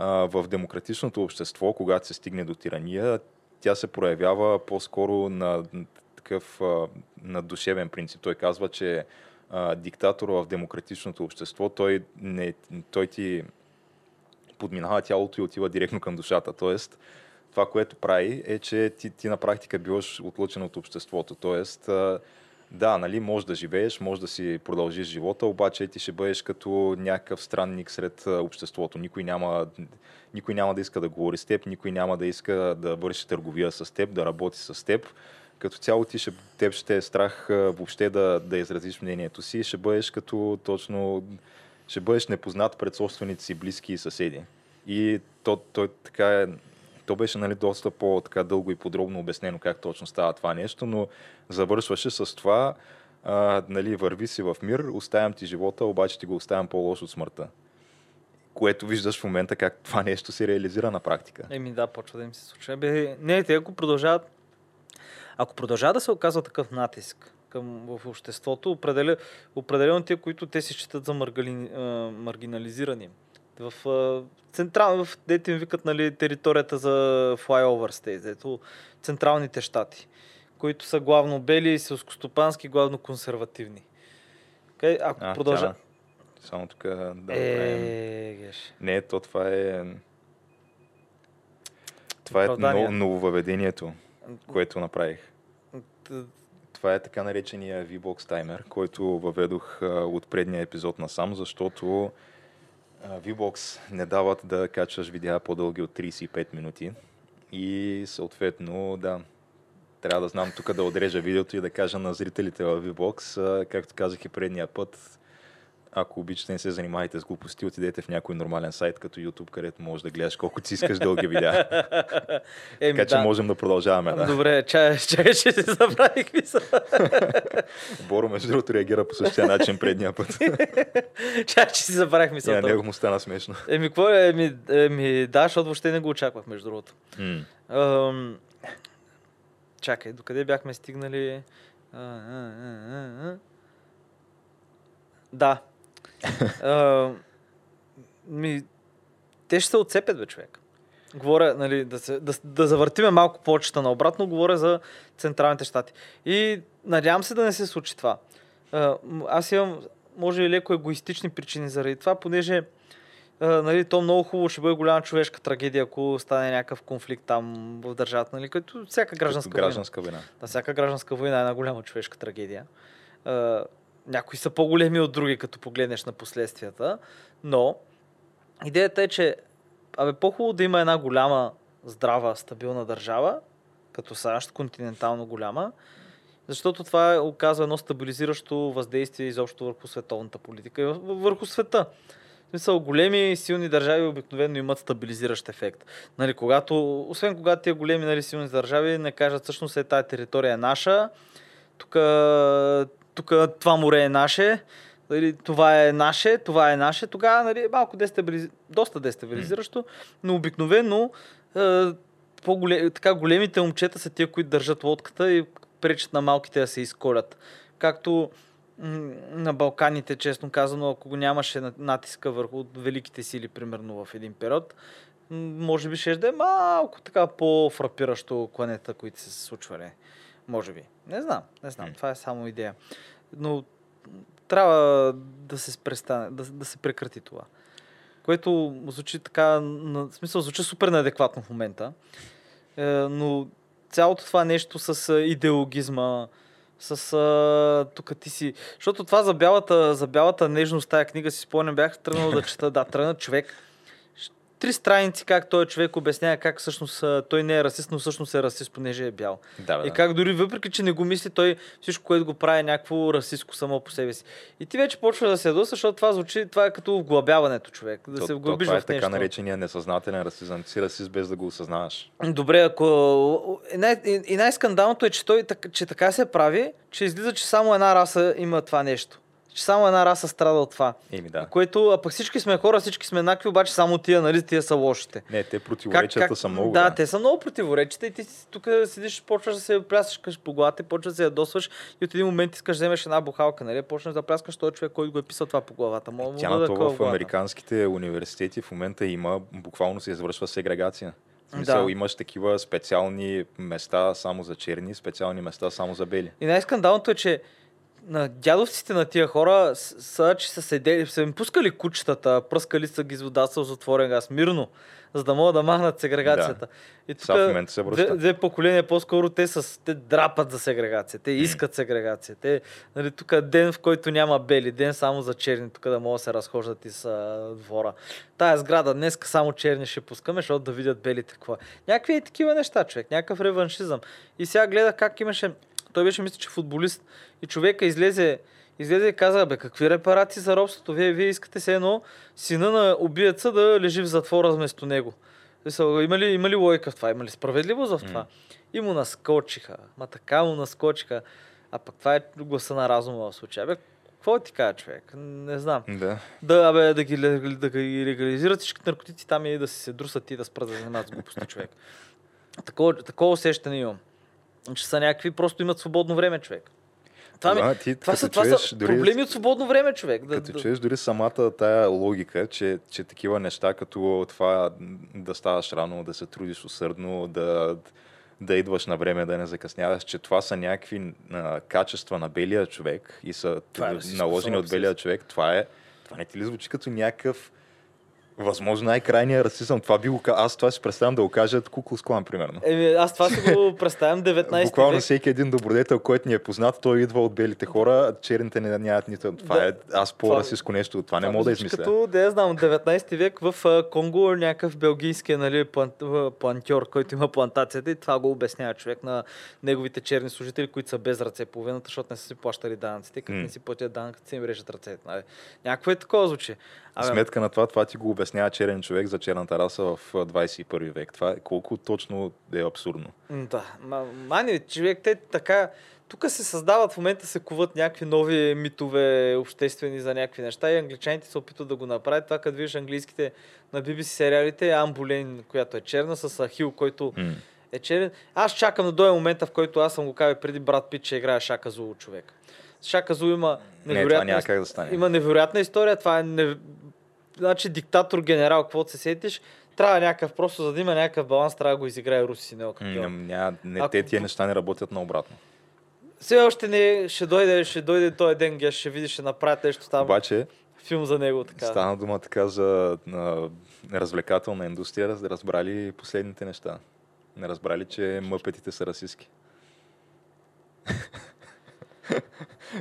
В демократичното общество, когато се стигне до тирания, тя се проявява по-скоро на такъв а, на душевен принцип. Той казва, че диктатор в демократичното общество, той, не, той ти подминава тялото и отива директно към душата. Тоест, това, което прави, е, че ти, ти на практика биваш отлучен от обществото. Тоест, да, нали, може да живееш, може да си продължиш живота, обаче ти ще бъдеш като някакъв странник сред обществото. Никой няма, никой няма да иска да говори с теб, никой няма да иска да върши търговия с теб, да работи с теб. Като цяло ти ще, теб ще е страх въобще да, да изразиш мнението си, ще бъдеш като точно, ще бъдеш непознат пред собствените си близки и съседи. И то, то така е то беше нали, доста по-дълго и подробно обяснено как точно става това нещо, но завършваше с това, а, нали, върви си в мир, оставям ти живота, обаче ти го оставям по-лошо от смъртта. Което виждаш в момента как това нещо се реализира на практика. Еми да, почва да им се случва. Бе, не, те ако продължават, ако продължава да се оказва такъв натиск към, в обществото, определено, определено те, които те се считат за маргали, маргинализирани, в централ, в дете им викат нали, територията за flyover state, дето централните щати, които са главно бели, селскостопански, главно консервативни. Okay, ако а, продължа... Само тук да е, геш. Не, то това е... Това е ново, нововъведението, което направих. Това е така наречения V-Box таймер, който въведох от предния епизод насам, защото VBOX не дават да качваш видеа по-дълги от 35 минути и съответно, да, трябва да знам тук да отрежа видеото и да кажа на зрителите в VBOX, както казах и предния път, ако обичате не се занимавайте с глупости, отидете в някой нормален сайт, като YouTube, където можеш да гледаш колко си искаш дълги видеа. Еми, така че да. можем да продължаваме. Да. Добре, чай, чай, че се забравих мисъл. Боро, между другото, реагира по същия начин предния път. чай, че си забравих мисъл. Yeah, него му стана смешно. Еми, какво е? Еми, еми, да, защото въобще не го очаквах, между другото. Mm. Ам... Чакай, докъде бяхме стигнали? А, а, а. Да, а, ми, те ще се отцепят, бе, човек. Говоря, нали, да, се, да, да завъртиме малко почета наобратно, говоря за Централните щати. И надявам се да не се случи това. А, аз имам, може и леко егоистични причини заради това, понеже а, нали, то много хубаво ще бъде голяма човешка трагедия, ако стане някакъв конфликт там в държавата, нали, като всяка гражданска, като гражданска война. война. Да, всяка гражданска война е една голяма човешка трагедия. А, някои са по-големи от други, като погледнеш на последствията, но идеята е, че абе, по-хубаво да има една голяма, здрава, стабилна държава, като САЩ, континентално голяма, защото това е, оказва едно стабилизиращо въздействие изобщо върху световната политика и върху света. В смисъл, големи силни държави обикновено имат стабилизиращ ефект. Нали, когато, освен когато тия големи нали, силни държави не кажат всъщност е тази територия е наша, тук тук това море е наше, нали, това е наше, това е наше, тогава нали, малко дестабилиз... доста дестабилизиращо, но обикновено е, така големите момчета са тия, които държат лодката и пречат на малките да се изколят. Както на Балканите, честно казано, ако го нямаше натиска върху великите сили, примерно в един период, може би ще да е малко така по-фрапиращо кланета, които се случвали. Може би. Не знам, не знам. Това е само идея. Но трябва да се, престане, да, да се прекрати това. Което звучи така, на, в смисъл звучи супер неадекватно в момента. Е, но цялото това нещо с идеологизма, с а, тук ти си... Защото това за бялата, за бялата нежност, тая книга си спомням, бях тръгнал да чета. Да, тръгна човек три страници как той човек обяснява как всъщност той не е расист, но всъщност е расист, понеже е бял. Да, бе, и как дори въпреки, че не го мисли, той всичко, което го прави е някакво расистско само по себе си. И ти вече почва да се ядоса, защото това звучи, това е като вглъбяването човек. Да то, се вглъбиш това е така наречения несъзнателен расизъм. Ти си расист без да го осъзнаваш. Добре, ако... И, най- и най-скандалното е, че, той, че така се прави, че излиза, че само една раса има това нещо че само една раса страда от това. Еми да. Което, а пък всички сме хора, всички сме еднакви, обаче само тия, нали, тия са лошите. Не, те противоречията са много. Да, те са много противоречите и ти тук седиш, почваш да се пляскаш по главата, почваш да се ядосваш и от един момент искаш да вземеш една бухалка, нали? Почнеш да пляскаш този човек, който го е писал това по главата. Мога Тя да на е това в американските университети в момента има, буквално се извършва сегрегация. В смисъл, Да. имаш такива специални места само за черни, специални места само за бели. И най-скандалното е, че на дядовците на тия хора са, че са седели, са им пускали кучетата, пръскали са ги с вода с отворен газ, мирно, за да могат да махнат сегрегацията. И тук в момента се две, две поколения по-скоро те, са, те драпат за сегрегация, те искат сегрегация. Те, нали, тук е ден, в който няма бели, ден само за черни, тук да могат да се разхождат и с а, двора. Тая сграда днес само черни ще пускаме, защото да видят белите какво е. Някакви е такива неща, човек, някакъв реваншизъм. И сега гледа как имаше, той беше мисля, че футболист и човека излезе, излезе и каза, бе, какви репарации за робството? Вие, вие искате се едно сина на убиеца да лежи в затвора вместо него. Има ли, има ли логика в това? Има ли справедливост в това? И му наскочиха. Ма така му наскочиха. А пък това е гласа на разума в случая. Бе, какво ти кажа човек? Не знам. Да. Да, абе, да ги, да ги легализират всички наркотици там и да се друсат и да спрат да занимават с глупости човек. Такова, такова усещане имам. Че са някакви, просто имат свободно време човек. Това, ми, Да, ти това, са, това чуеш са дори- проблеми от свободно време, човек. Да, Като да, чуеш дори самата тая логика, че, че такива неща, като това да ставаш рано, да се трудиш усърдно, да, да идваш на време, да не закъсняваш, че това са някакви а, качества на белия човек и са Това е наложени от самописание. белия човек, това е, това не ти ли звучи като някакъв възможно най-крайния расизъм. Това би го, аз това си представям да го кажат Куклус Клан, примерно. Еми, аз това си го представям 19 Буквално век. всеки един добродетел, който ни е познат, той идва от белите хора, черните не нямат нито. Това Да. е аз по-расистско нещо, това не Това мога да измисля. Като, да я знам, 19 век в Конго някакъв белгийски нали, план, плантьор, който има плантацията и това го обяснява човек на неговите черни служители, които са без ръце половината, защото не са си плащали данъците, като не си платят данъците, си им режат ръцете. Нали. Някакво е такова звучи. Абе, Сметка на това, това ти го обяснява черен човек за черната раса в а, 21 век. Това е колко точно е абсурдно. Да, ма, мани, човек, те така... Тук се създават в момента се куват някакви нови митове обществени за някакви неща и англичаните се опитват да го направят. Това като видиш английските на BBC сериалите, Болейн, която е черна, с Ахил, който М. е черен. Аз чакам да дойде момента, в който аз съм го казал преди брат Пит, че играе Шака Зулу човек. Шака Зулу има Не, невероятна, това няма ис- как да стане. има невероятна история. Това е не... значи, диктатор, генерал, каквото се сетиш. Трябва някакъв, просто за да има някакъв баланс, трябва да го изиграе Руси няма- няма- не, Ако- те тия неща не работят наобратно. Все още не, ще дойде, ще дойде този ден, Геш, ще видиш, ще направят нещо там, Обаче, филм за него, така. стана дума така за а, развлекателна индустрия, раз- разбрали последните неща. Не разбрали, че мъпетите са расистски.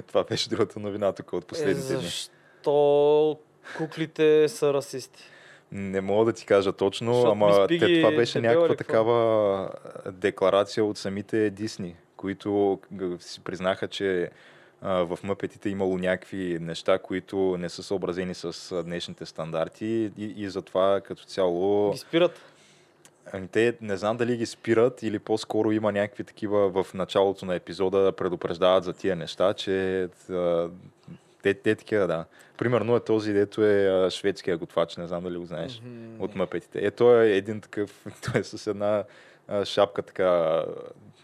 Това беше другата новина тук от Е, последните дни. защо куклите са расисти? Не мога да ти кажа точно, Защото ама те, това беше някаква какво? такава декларация от самите Дисни, които си признаха, че в Мъпетите имало някакви неща, които не са съобразени с днешните стандарти и, и затова като цяло Ги спират. Ами те не знам дали ги спират или по-скоро има някакви такива в началото на епизода да предупреждават за тия неща, че те, те такива, да. Примерно е този, дето е шведския готвач, не знам дали го знаеш, Мгм. от мъпетите. Е, той е един такъв, той е с една шапка така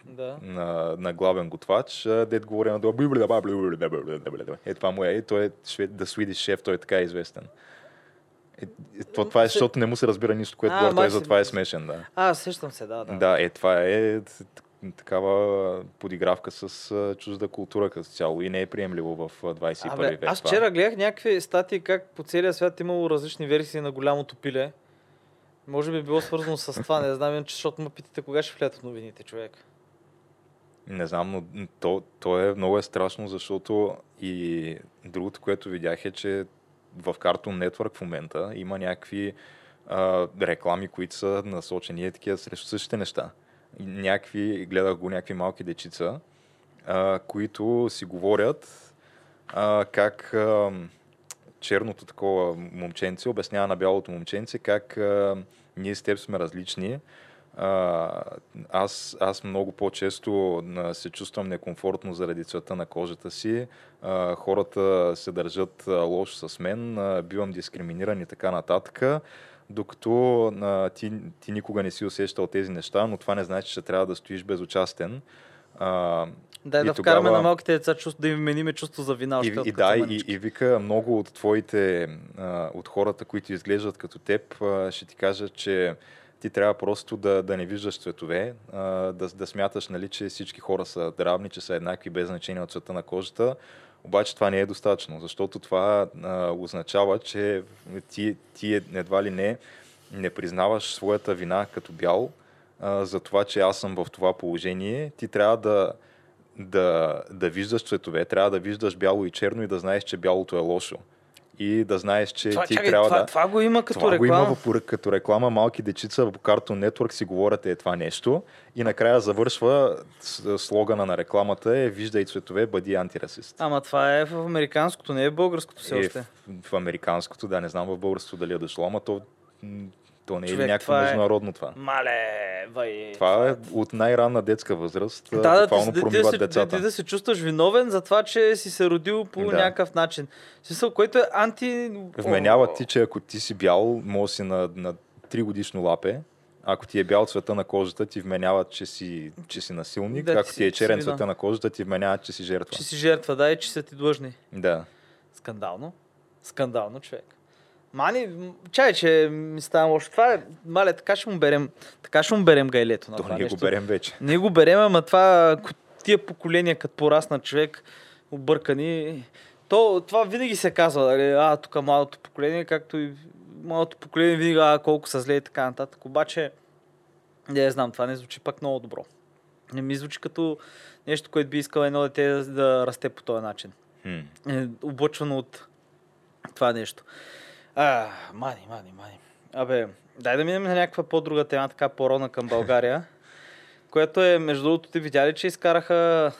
Да. на, на главен готвач, а, дед говори на това. Е, това му е. Е, той е швед, The Swedish Chef, той е така известен. Е, е, това, това е, защото не му се разбира нищо, което А, говори, той затова е смешен, да. А, сещам се, да, да. Да, е, това е такава подигравка с чужда култура като цяло и не е приемливо в а, 21 Абе, век. аз вчера гледах някакви статии как по целия свят имало различни версии на голямото пиле. Може би било свързано с това, не знам, иначе, защото ме питате кога ще влязат в новините, човек. Не знам, но то, то е много е страшно, защото и другото, което видях е, че в Cartoon Network в момента има някакви а, реклами, които са насочени е такива срещу същите неща. Някакви, гледах го някакви малки дечица, а, които си говорят а, как а, черното такова момченце обяснява на бялото момченце как а, ние с теб сме различни, а, аз, аз много по-често се чувствам некомфортно заради цвета на кожата си. А, хората се държат лошо с мен, а, бивам дискриминиран и така нататък. Докато а, ти, ти никога не си усещал тези неща, но това не значи, че трябва да стоиш безучастен. А, Дай и да тогава- вкараме на малките деца чувство, да им вмениме чувство за вина. и, още и да, и, и вика много от твоите, а, от хората, които изглеждат като теб, а, ще ти кажат, че ти трябва просто да, да не виждаш цветове, а, да, да смяташ, нали, че всички хора са равни, че са еднакви без значение от цвета на кожата. Обаче това не е достатъчно, защото това а, означава, че ти, ти едва ли не не признаваш своята вина като бял а, за това, че аз съм в това положение. Ти трябва да, да, да виждаш цветове, трябва да виждаш бяло и черно и да знаеш, че бялото е лошо. И да знаеш, че Това, ти чакай, трябва това, да... това го има като това реклама. го има в, пор- като реклама. Малки дечица в Cartoon Network си говорят е това нещо. И накрая завършва слогана на рекламата е Виждай цветове, бъди антирасист. Ама това е в американското, не е в българското все Е, още. в, в американското, да, не знам в българското дали е дошло, ама то, то не е Човек, някакво това е- международно това. Мале, бай. Това е от най-ранна детска възраст. Да, да, да, да, се, децата. ти да се чувстваш виновен за това, че си се родил по Да. някакъв начин. В Смисъл, което е анти... Вменяват ти, че ако ти си бял, може си на, на 3 годишно лапе. Ако ти е бял цвета на кожата, ти вменяват, че си, че си насилник. Да, ако ти е черен цвета на кожата, ти вменяват, че си жертва. Че си жертва, да, и че са ти длъжни. Да. Скандално. Скандално, човек. Мани, м, чай, че ми става лошо. Това е, мале, така ще му берем, така ще му берем гайлето на То това ние нещо. го берем вече. Ние го берем, ама това, тия поколения, като порасна човек, объркани, то, това винаги се казва, дали, а, тук младото поколение, както и младото поколение винаги, а, колко са зле и така нататък. Обаче, не знам, това не звучи пак много добро. Не ми звучи като нещо, което би искал едно дете да, да расте по този начин. Е, облъчвано от това нещо. А, мани, мани, мани. Абе, дай да минем на някаква по-друга тема, така по-родна към България, което е, между другото, ти видя ли, че изкараха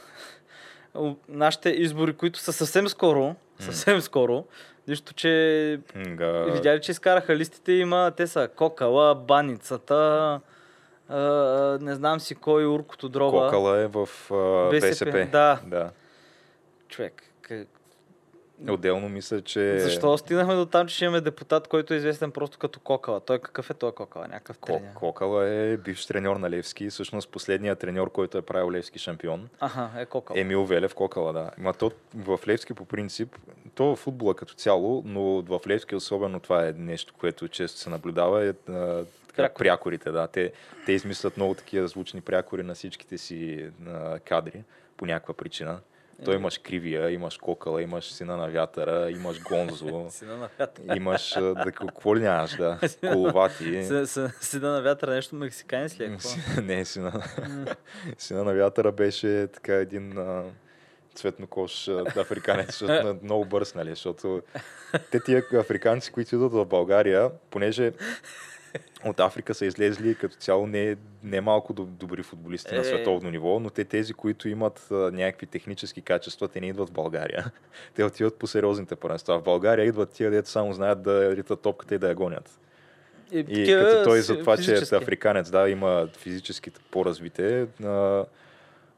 нашите избори, които са съвсем скоро, съвсем скоро, нищо, че Га... видя ли, че изкараха листите, има, те са Кокала, Баницата, а, не знам си кой, Уркото дрова. Кокала е в а, БСП, БСП. да. да. Човек, Отделно мисля, че... Защо стигнахме до там, че ще имаме депутат, който е известен просто като Кокала? Той какъв е той Кокала? Някакъв Ко- тренер. Кокала е бивш треньор на Левски. Всъщност последният треньор, който е правил Левски шампион. Аха, е Кокала. Емил Велев Кокала, да. Ма то в Левски по принцип, то в футбола като цяло, но в Левски особено това е нещо, което често се наблюдава, е Прякори. прякорите. Да. Те, те измислят много такива звучни прякори на всичките си а, кадри по някаква причина. То имаш Кривия, имаш Кокала, имаш Сина на вятъра, имаш Гонзо, Сина на вятъра. имаш... Да, какво ли нямаш, да? Коловати. Сина на вятъра нещо мексиканец ли е? Не, сина, сина на вятъра беше така един цветнокош африканец, защото е много бърз, нали, защото те тия африканци, които идват в България, понеже от Африка са излезли като цяло не, не малко доб- добри футболисти Е. на световно ниво, но те тези, които имат а, някакви технически качества, те не идват в България. Те отиват по сериозните първенства. В България идват тия, дето само знаят да ритат топката и да я гонят. И, И такива като той за това, че е африканец, да, има физически по-развите, а,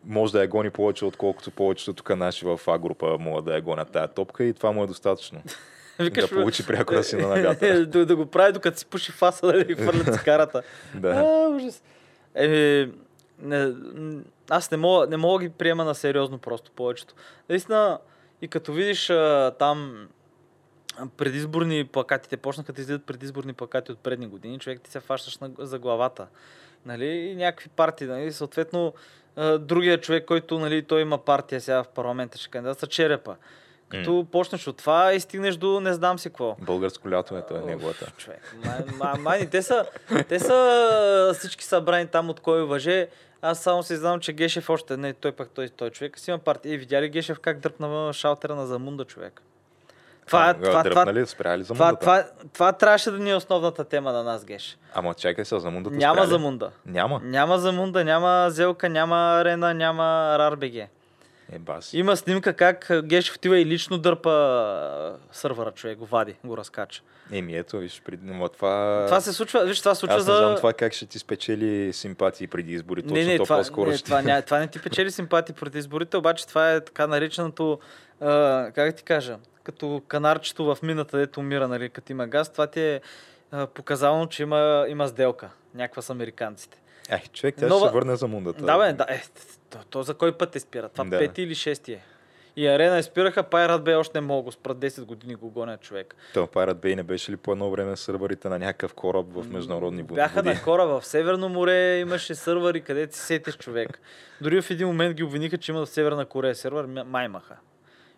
може да я гони повече, отколкото повечето тук наши в А група могат да я гонят тая топка и това му е достатъчно. Викаш, да получи прякора си на вятъра. да, да го прави докато си пуши фаса, да ли хвърлят цигарата. Да. А, ужас. Еми, не, аз не мога, не мога ги приема на сериозно просто повечето. Наистина, и като видиш а, там предизборни плакати, те почнаха да излизат предизборни плакати от предни години, човек ти се фащаш на, за главата. Нали? И някакви партии, нали? съответно а, другия човек, който нали, той има партия сега в парламента, ще кандидатства, черепа. Като почнеш от това и стигнеш до не знам си какво. Българско лято е, той е неговата. Човек, ма, ма, мани, те са, те са всички събрани там от кой въже. Аз само си знам, че Гешев още не, той пък той, той човек си има партия. И видя ли Гешев как дръпна шалтера на Замунда човек? Това, А, това, това, спряли за това, това, това, трябваше да ни е основната тема на нас, Геш. Ама чакай сега, за мундата Няма спряли? Замунда. Няма. Няма Замунда, няма Зелка, няма Арена, няма Рарбеге. Е, баси. Има снимка как а, Гешев отива и лично дърпа сървъра, човек, го вади, го разкача. Еми ето, виж, преди... но това... Това се случва, виж, това се случва Аз не за... знам това как ще ти спечели симпатии преди избори. Точно не, не, то това, по-скоро не, ще... това, ня, това не ти печели симпатии преди изборите, обаче това е така нареченото, а, как ти кажа, като канарчето в мината, дето умира, нали, като има газ, това ти е а, показано, че има, има сделка, някаква с американците. Ай, човек, тя Нова- ще се върне за мундата. Да, бе, да, е, то, то за кой път те спира? Това Да. пети или шести е. И арена я спираха, Пайрат бе още не мога, спрат 10 години го гонят човек. То Pirate Bay не беше ли по едно време сървърите на някакъв кораб в международни води? Бяха на кора в Северно море, имаше сървъри, където си сетиш човек. Дори в един момент ги обвиниха, че има в Северна Корея сървър, м- май имаха.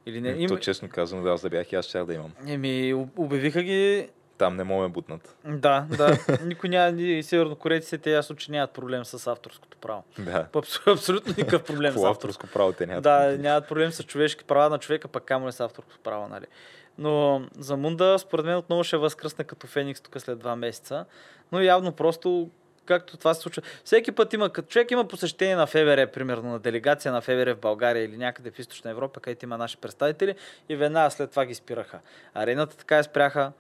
Или не? Им... То честно казвам, да, аз да бях и аз щях да имам. Еми, об- обявиха ги... Там не мога бутнат. Да, да. Никой няма... И севернокорейците, те ясно, че нямат проблем с авторското право. Да. Абсолютно никакъв проблем с авторското авторско право те нямат. Да, нямат проблем с човешки права на човека, пък камо ли с авторско право, нали. Но за Мунда, според мен, отново ще възкръсне като Феникс тук след два месеца. Но явно просто както това се случва. Всеки път има, като човек има посещение на ФВР, примерно на делегация на ФВР в България или някъде в Източна Европа, където има наши представители и веднага след това ги спираха. Арената така я спряха,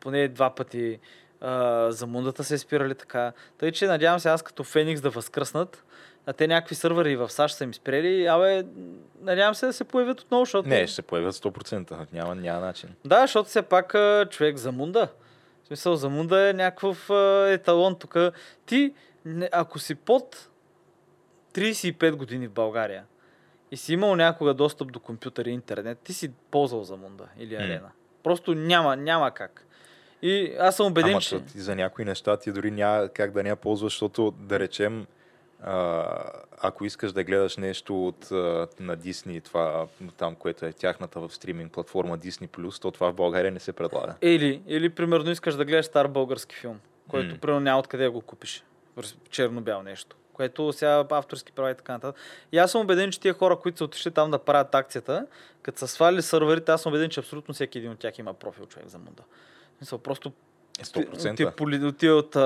поне два пъти а, за мундата се е спирали така. Тъй, че надявам се аз като Феникс да възкръснат. А те някакви сървъри в САЩ са им спрели. Абе, надявам се да се появят отново, защото... Не, ще се появят 100%. Няма, няма начин. Да, защото все пак човек за мунда. В смисъл, за мунда е някакъв еталон тук. Ти, ако си под 35 години в България и си имал някога достъп до компютър и интернет, ти си ползвал за мунда или арена. Просто няма, няма как. И аз съм убеден, Ама че... за някои неща ти дори няма как да не я ползваш, защото да речем, а, ако искаш да гледаш нещо от, на Disney, това там, което е тяхната в стриминг платформа Disney+, то това в България не се предлага. Или, или примерно искаш да гледаш стар български филм, който М. примерно няма откъде да го купиш. Черно-бял нещо. Което сега авторски права и така нататък. И аз съм убеден, че тия хора, които са отишли там да правят акцията, като са свалили сървърите, аз съм убеден, че абсолютно всеки един от тях има профил човек за муда. В смисъл, просто Е, тия 100%. поли- тия от, а,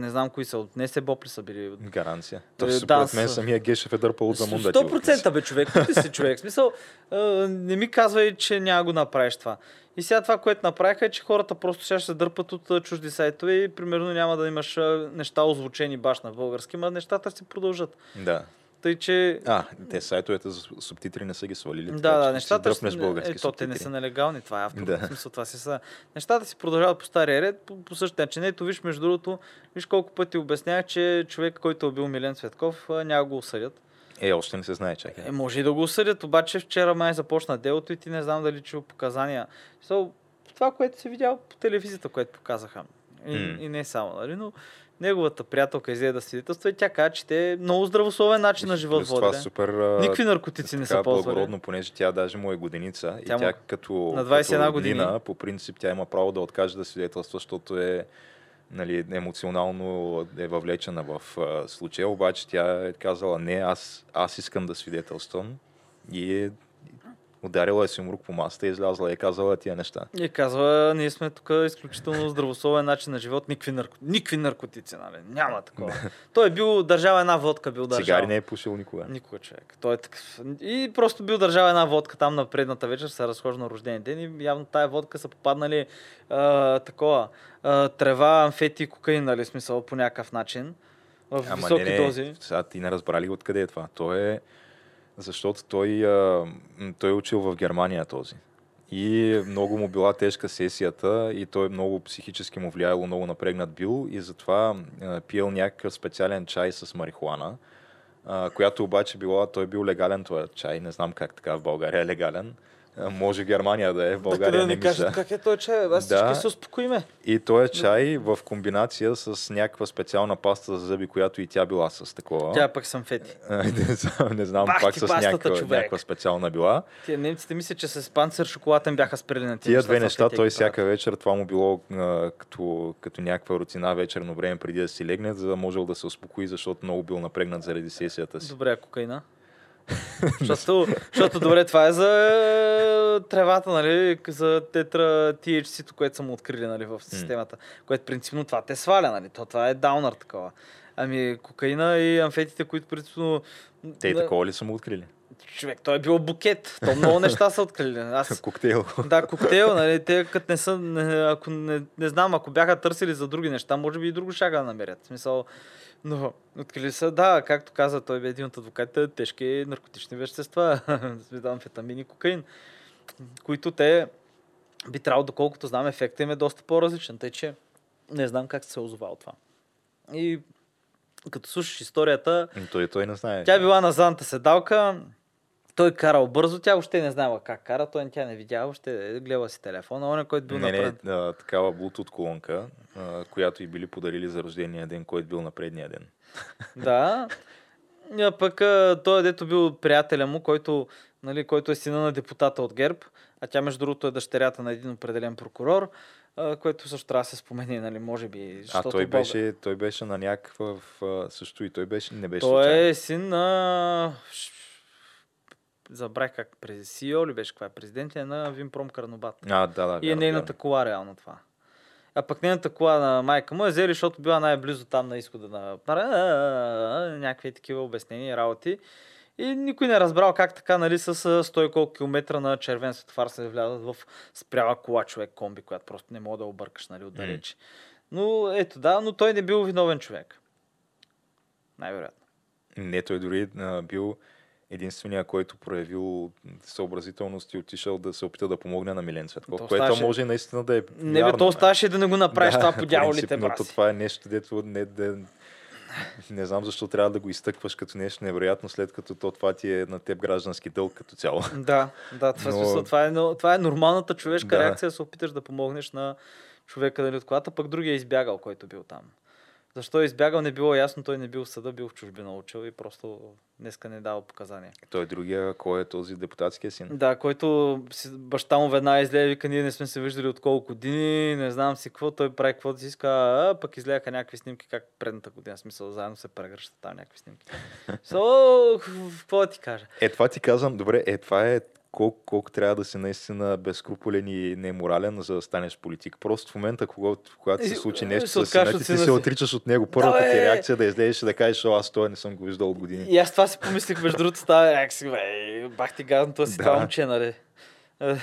не знам кои са, от НСБОП ли са били? Гаранция. Е, То, да, според мен самия Гешев е дърпал от С- замунда. 100% бе човек, ти си човек. Смисъл, а, не ми казвай, че няма го направиш това. И сега това, което направиха е, че хората просто ще се дърпат от чужди сайтове и примерно няма да имаш неща озвучени баш на български, но нещата ще си продължат. Да. Тъй, че А, те сайтовете за субтитри не са ги свалили. да, така, да, нещата Си ще- български е, то, те не са нелегални, това е автор. Да. В смисъл, това си са. Нещата си продължават по стария ред, по, по същия начин. Ето, виж, между другото, виж колко пъти обяснях, че човек, който е бил Милен Цветков, няма го осъдят. Е, още не се знае, чакай. Е, може и да го осъдят, обаче вчера май започна делото и ти не знам дали чул показания. So, това, което си видял по телевизията, което показаха. И, М. и не само, нали? Но неговата приятелка излезе да свидетелства и тя каза, че те много здравословен начин на живот Плюс това супер... Никакви наркотици не са ползвали. благородно, понеже тя даже му е годеница. Тя и му- тя като, на 21 като години. роднина, по принцип тя има право да откаже да свидетелства, защото е нали, емоционално е въвлечена в а, случая, обаче тя е казала не, аз, аз искам да свидетелствам и е ударила е Симрук по масата и е излязла и е казала тия неща. И казва, ние сме тук изключително здравословен начин на живот, никакви, нарко... никакви наркотици, нали? Няма такова. Той е бил държал една водка, бил държал. Цигари не е пушил никога. Никога човек. Той е такъв. И просто бил държал една водка там на предната вечер, се разхожда на рожден ден и явно тая водка са попаднали а, такова. А, трева, амфети и кокаин, нали, смисъл по някакъв начин. В Ама високи не, не, дози. Сега ти не разбрали откъде е това. Той е, защото той, а, той е учил в Германия този. И много му била тежка сесията и той много психически му влияло, много напрегнат бил и затова а, пиел някакъв специален чай с марихуана, а, която обаче била, той бил легален този чай, не знам как така в България е легален. Може Германия да е, в България да не ни кажат как е той чай. Аз Да. всички се успокоиме. И той е чай в комбинация с някаква специална паста за зъби, която и тя била с такова. Тя пък съм фети. Не знам, не знам пак с пастата, някаква, човек. някаква специална била. Тия немците мисля, че с панцир шоколаден бяха спрели на Тия две неща той всяка вечер, това му било а, като, като някаква рутина вечерно време преди да си легне, за да можел да се успокои, защото много бил напрегнат заради сесията си. Добре, а кокаина? защото, защото, добре, това е за е, тревата, нали, за тетра THC-то, което са му открили, нали, в системата. Което принципно това те сваля, нали, то това е даунър такова. Ами, кокаина и амфетите, които принципно... Те и такова ли са му открили? Човек, той е бил букет. То много неща са открили. Аз, Коктейл. да, коктейл, нали, те като не са, не, ако не, не знам, ако бяха търсили за други неща, може би и друго шага да намерят. В смисъл, но открили са, да, както каза, той бе един от адвокатите, тежки наркотични вещества, амфетамин и кокаин, които те би трябвало, доколкото знам, ефектът им е доста по-различен, тъй че не знам как се озовал това. И като слушаш историята, Но Той, той не знае. тя е била на задната седалка, той карал бързо, тя въобще не знаела как кара, той тя не видяла, въобще гледала си телефона, он който бил не, не, напред. а, такава Bluetooth колонка, а, която и били подарили за рождения ден, който бил на предния ден. Да. А пък а, той, дето бил приятеля му, който, нали, който е сина на депутата от ГЕРБ, а тя между другото е дъщерята на един определен прокурор, а, което също трябва да се спомени, нали, може би. А той беше, той беше на някакъв... Също и той беше, не беше Той случайно. е син на... Забрах как през СИО ли беше, каква е президент, е на Вимпром Карнобат. А, да, да. И е нейната кола реално това. А пък нейната кола на майка му е взели, защото била най-близо там на изхода на някакви такива обяснения и работи. И никой не разбрал как така, нали, с а, 100 и колко километра на червен светофар се влязат в спряла кола човек комби, която просто не мога да объркаш, нали, отдалеч. Но ето да, но той не бил виновен човек. Най-вероятно. Не, той дори а, бил единствения, който проявил съобразителност и отишъл да се опита да помогне на Милен Цветков, То което ставаше- може наистина да е Не бе, то оставаше да не го направиш това по дяволите, браси. това е нещо, дето не, да, не знам защо трябва да го изтъкваш като нещо невероятно, след като то това ти е на теб граждански дълг като цяло. Да, да, това, Но- смисъл, това, е, това е нормалната човешка Да. реакция да се опиташ да помогнеш на човека нали, от колата, пък другия е избягал, който бил там. Защо е избягал, не било ясно, той не бил в съда, бил в чужбина учил и просто днеска не дава показания. Той е другия, кой е този депутатския син? Да, който баща му веднага излезе, и вика, ние не сме се виждали от колко години, не знам си какво, той прави каквото си иска, а пък излеяха някакви снимки, как предната година, смисъл, заедно се прегръщат там някакви снимки. So, какво да ти кажа? Е, това ти казвам, добре, е, това е колко, колко трябва да си наистина безкруполен и неморален, за да станеш политик. Просто в момента, когато, когато се случи е, нещо с сина ти, се отричаш от него. Първата ти реакция е да излезеш и да кажеш, о, аз той не съм го виждал от години. И аз това си помислих, между другото, става реакция, бе, бах ти газно, това си Да. това момче, нали. Е,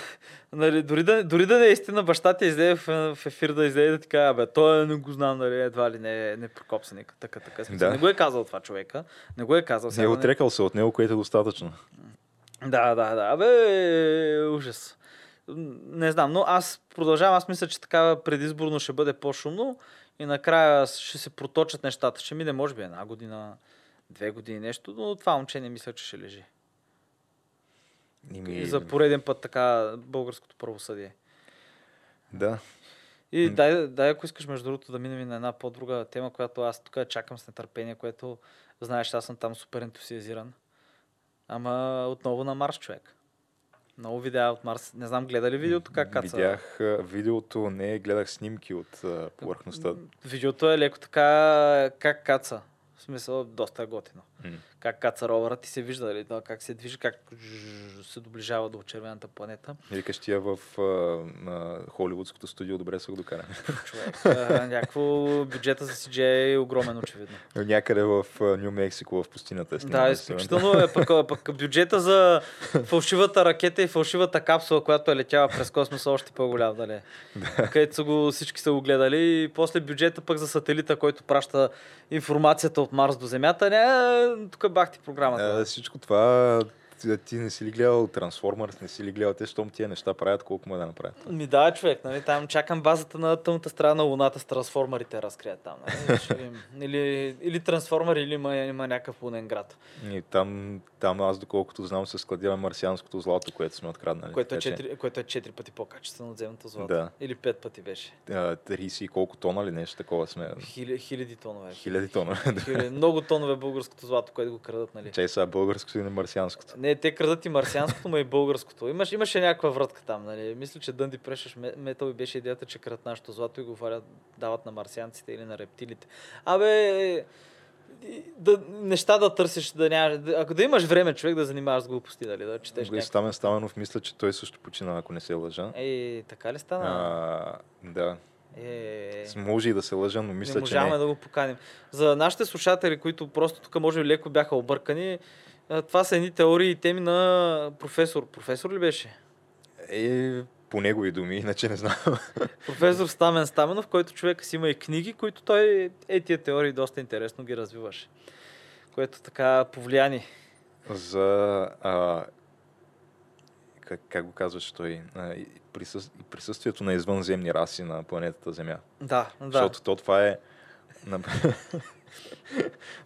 нали, дори, да, дори да не е истина, баща ти излезе в, в ефир да излезе да ти каже, бе, той не го знам, нали, едва ли не, не прокопсаник, така, така. Да. Не го е казал това човека, не го е казал. Не е сега, отрекал се от него, което е достатъчно. Да, да, да, бе, ужас. Не знам, но аз продължавам, аз мисля, че така предизборно ще бъде по-шумно и накрая ще се проточат нещата. Ще мине, може би, една година, две години нещо, но това момче не мисля, че ще лежи. Ими, И за пореден път така българското правосъдие. Да. И дай, дай, ако искаш, между другото, да минем и на една по-друга тема, която аз тук чакам с нетърпение, което знаеш, аз съм там супер ентусиазиран. Ама отново на Марс човек. Много видеа от Марс. Не знам, гледа ли видеото как каца? Видях видеото, не гледах снимки от повърхността. Видеото е леко така как каца. В смисъл, доста е готино. Как каца ровъра, ти се вижда, нали, да, как се движи, как се доближава до червената планета. Викаш тия в а, на холивудското студио добре са го докарали. Човек, а, някакво бюджета за CGI е огромен, очевидно. Някъде в Нью Мексико, в пустинята. е Да, изключително е. Пък, пък бюджета за фалшивата ракета и фалшивата капсула, която е летяла през космоса, още по-голям, дали? Където са го, всички са го гледали. И после бюджета пък за сателита, който праща информацията от Марс до Земята. Не, тук бах ти програмата. А, всичко това, ти, ти не си ли гледал Трансформърс, не си ли гледал те, щом тия неща правят, колко му да направят. Ми да, човек, нали, там чакам базата на тъмната страна на Луната с трансформерите разкрият там. Нали? Или, или трансформер, или има, има някакъв лунен град, И там, там аз, доколкото знам, се складира марсианското злато, което сме откраднали. което е, Така че, 4, което е 4 пъти по-качествено от земното злато. Да. Или 5 пъти беше. а, 30 и колко тона ли нещо такова сме. Хиляди, хиляди тонове. Хиляди тона. Хиляди, много тонове българското злато, което го крадат, нали? Чай сега българското и на марсианското. Не, те крадат и марсианското, но и българското. Имаш, имаше някаква вратка там, нали? Мисля, че Дънди Прешеш Метал и беше идеята, че крадат нашето злато и го валят, дават на марсианците или на рептилите. Абе, да, неща да търсиш, да нямаш, да, ако да имаш време човек да занимаваш с глупости, дали, да четеш Го някакви. Стамен Стаменов, мисля, че той също почина, ако не се лъжа. Ей, така ли стана? А, да. Е, Може и да се лъжа, но мисля, не че можахме не. да го поканим. За нашите слушатели, които просто тук може би леко бяха объркани, това са едни теории и теми на професор. Професор ли беше? Е, по негови думи, иначе не знам. Професор Стамен Стаменов, който човек си има и книги, които той е тия теории доста интересно ги развиваше. Което така повлияни. За а, как, как го казваше той? А, и присъ... и присъствието на извънземни раси на планетата Земя. Да, да. Защото то това е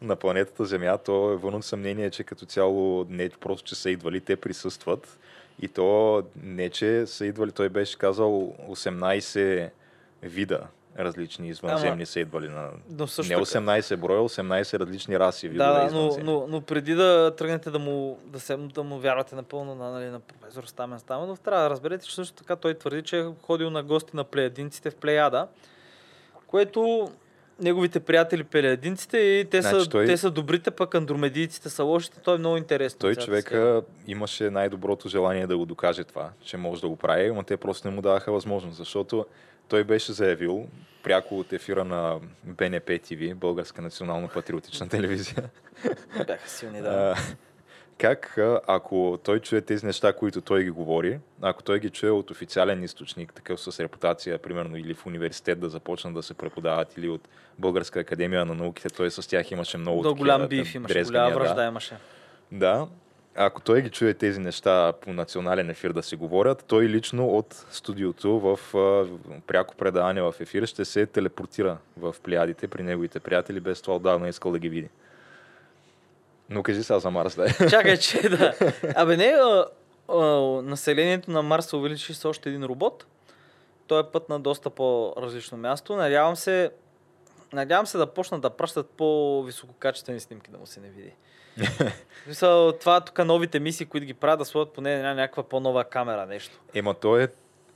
на, планетата Земя, то е вън от съмнение, че като цяло не просто, че са идвали, те присъстват. И то не, че са идвали, той беше казал 18 вида различни извънземни Ама, са идвали на... Но също Не така- 18 броя, 18 различни раси видове Да, но, но, но преди да тръгнете да му, да се, да му вярвате напълно на, нали, на професор Стамен Стаменов, трябва да разберете, че също така той твърди, че е ходил на гости на плеядинците в Плеяда, което неговите приятели плеядинците и те, Значи са, той- те са добрите, пък андромедийците са лошите. Той е много интересно. Той човека имаше най-доброто желание да го докаже това, че може да го прави, но те просто не му даваха възможност, защото той беше заявил пряко от ефира на БНП ТВ, Българска национално патриотична телевизия. Бяха силни, да. Как ако той чуе тези неща, които той ги говори, ако той ги чуе от официален източник, такъв с репутация, примерно или в университет да започнат да се преподават, или от Българска академия на науките, той с тях имаше много До голям биф имаше, голяма да. връжда имаше. Да. Ако той ги чуе тези неща по национален ефир да се говорят, той лично от студиото в пряко предаване в ефир ще се телепортира в плеядите при неговите приятели, без това отдавна искал да ги види. Но кажи сега за Марс, да. Чакай, че да. Абе не, а, а, населението на Марс се увеличи с още един робот. Той е път на доста по-различно място. Надявам се, надявам се да почнат да пращат по-висококачествени снимки, да му се не види. В Смисъл, това тук новите мисии, които ги правят, да сложат поне една някаква по-нова камера, нещо. Ема то е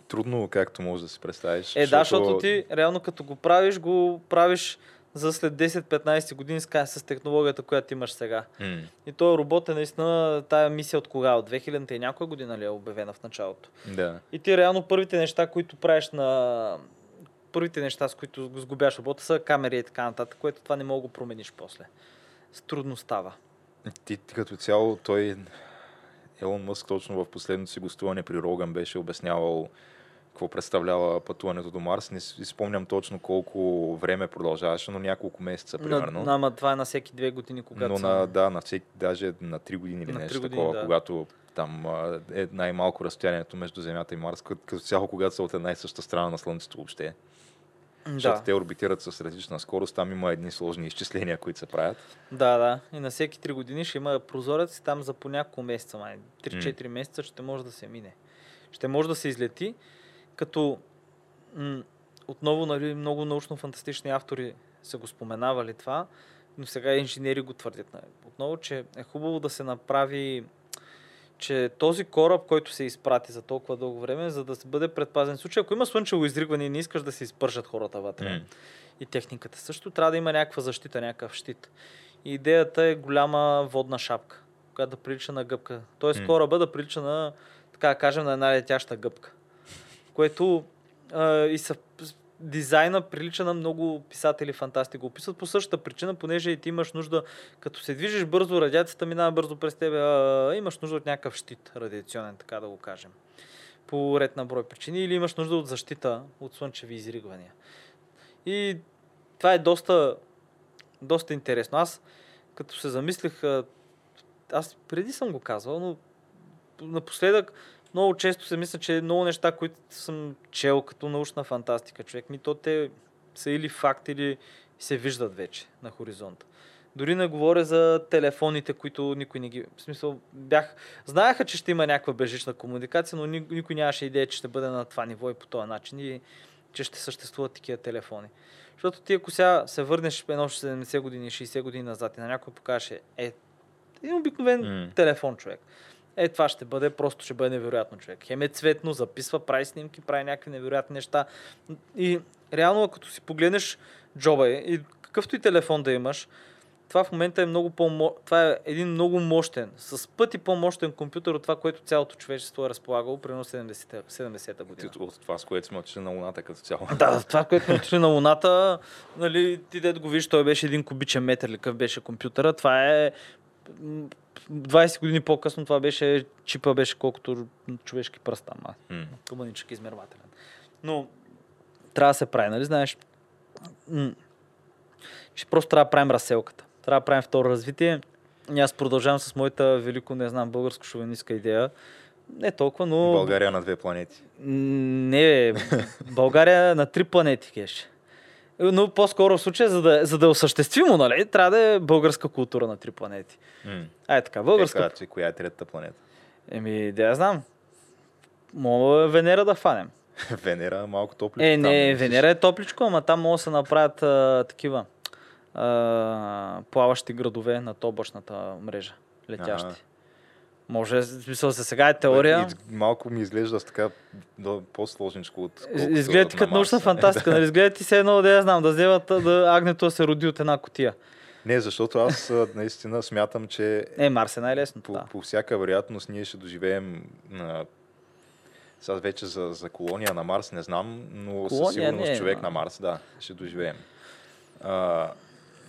трудно, както можеш да си представиш. Е, да, защото ти реално като го правиш, го правиш за след 10-15 години с, с технологията, която имаш сега. М. И този робот е наистина тая мисия от кога? От 2000-та и някоя година ли е обявена в началото? Да. И ти реално първите неща, които правиш на... Първите неща, с които сгубяш робота са камери и така нататък, което това не мога да го промениш после. С трудно става. Ти, ти като цяло, той Елон Мъск точно в последното си гостуване при Роган беше обяснявал какво представлява пътуването до Марс. Не си спомням точно колко време продължаваше, но няколко месеца примерно. На, ама това е на всеки две години, когато но са- на, да, на всеки, даже на 3 години или На нещо три години, такова, да. когато там е най-малко разстоянието между Земята и Марс, като, цяло, когато са от една и съща страна на Слънцето въобще. Защото да. те орбитират с различна скорост, там има едни сложни изчисления, които се правят. да, да. И на всеки 3 години ще има прозорец и там за по няколко месеца, май. 3-4 месеца ще може да се мине. Ще може да се излети, като м- отново нали, много научно-фантастични автори са го споменавали това, но сега инженери го твърдят. нали, Отново, че е хубаво да се направи че този кораб, който се изпрати за толкова дълго време, за да се бъде предпазен. Случай, ако има слънчево изригване и не искаш да се изпържат хората вътре, М. и техниката също, трябва да има някаква защита, някакъв щит. И идеята е голяма водна шапка, която да прилича на гъбка. Тоест М. кораба да прилича на, така да кажем, на една летяща гъбка. Което а, и са, дизайна прилича на много писатели фантасти го описват по същата причина, понеже и ти имаш нужда, като се движиш бързо, радиацията минава бързо през тебе, а, имаш нужда от някакъв щит радиационен, така да го кажем. По ред на брой причини или имаш нужда от защита от слънчеви изригвания. И това е доста, доста интересно. Аз, като се замислих, аз преди съм го казвал, но напоследък много често се мисля, че много неща, които съм чел като научна фантастика, човек ми, то те са или факт, или се виждат вече на хоризонта. Дори не говоря за телефоните, които никой не ги... В смисъл, бях... Знаеха, че ще има някаква бежична комуникация, но ни- никой нямаше идея, че ще бъде на това ниво и по този начин и че ще съществуват такива телефони. Защото ти ако сега се върнеш едно 70 години, 60 години назад и на някой покажеш е, един обикновен М. телефон човек. Е, това ще бъде, просто ще бъде невероятно човек. Хем е цветно, записва, прави снимки, прави някакви невероятни неща. И реално, като си погледнеш джоба и какъвто и телефон да имаш, това в момента е много по Това е един много мощен, с пъти по-мощен компютър от това, което цялото човечество е разполагало примерно 70-та 70-та година. От това, с което сме отишли на Луната като цяло. Да, това, което сме отишли на Луната, нали, ти дед го виж, той беше един кубичен метър, ли какъв беше компютъра. Това е 20 години по-късно това беше, чипа беше колкото човешки пръст там, мъничък измервателен. Но трябва да се прави, нали знаеш? Че просто трябва да правим разселката. Трябва да правим второ развитие. И аз продължавам с моята велико, не знам, българско шовинистка идея. Не толкова, но... България на две планети. Не. България на три планети кеш. Но по-скоро в случая, за да, за да е осъществимо, нали, трябва да е българска култура на три планети. Ай така, българска. Е, коя е третата планета? Еми, да я знам. Мога Венера да хванем. Венера малко топло. Е, не, Венера е топличко, ама там могат да се направят а, такива а, плаващи градове на облачната мрежа, летящи. Ага. Може, в смисъл, за сега е теория. Малко ми изглежда с така до, по-сложничко от Изглежда ти като научна фантастика, нали? Изглежда ти се едно, да я знам, да вземат да агнето да се роди от една котия. Не, защото аз наистина смятам, че Е, Марс е най-лесно. по, Да. по всяка вероятност ние ще доживеем на... Сега вече за, за колония на Марс не знам, но Колония със сигурност не е, човек но- на Марс, да, ще доживеем. А,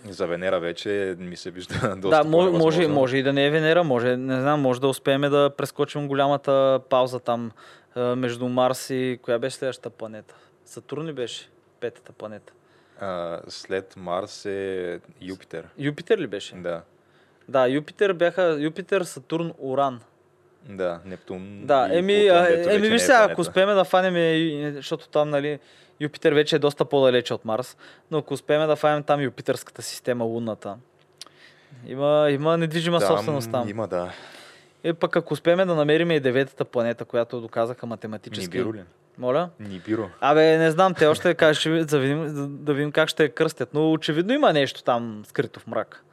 за Венера вече ми се вижда доста Да, може, може, може и да не е Венера, може, не знам, може да успеем да прескочим голямата пауза там а, между Марс и коя беше следващата планета? Сатурн ли беше? Петата планета. А, след Марс е Юпитер. Юпитер ли беше? Да, Да, Юпитер бяха Юпитер, Сатурн, Уран. Да, Нептун. Да, и еми, Плутон, еми вече виж не е сега, ако успеем да фанем, е, защото там, нали, Юпитер вече е доста по-далече от Марс, но ако успеем да фанем там Юпитерската система, лунната, има, има недвижима собственост там. Има, да. Е, пък ако успеем да намерим и деветата планета, която доказаха математически. Нибиро ли? Моля? Нибиро. Абе, не знам, те още как ще, да, видим, да видим как ще я кръстят, но очевидно има нещо там скрито в мрак,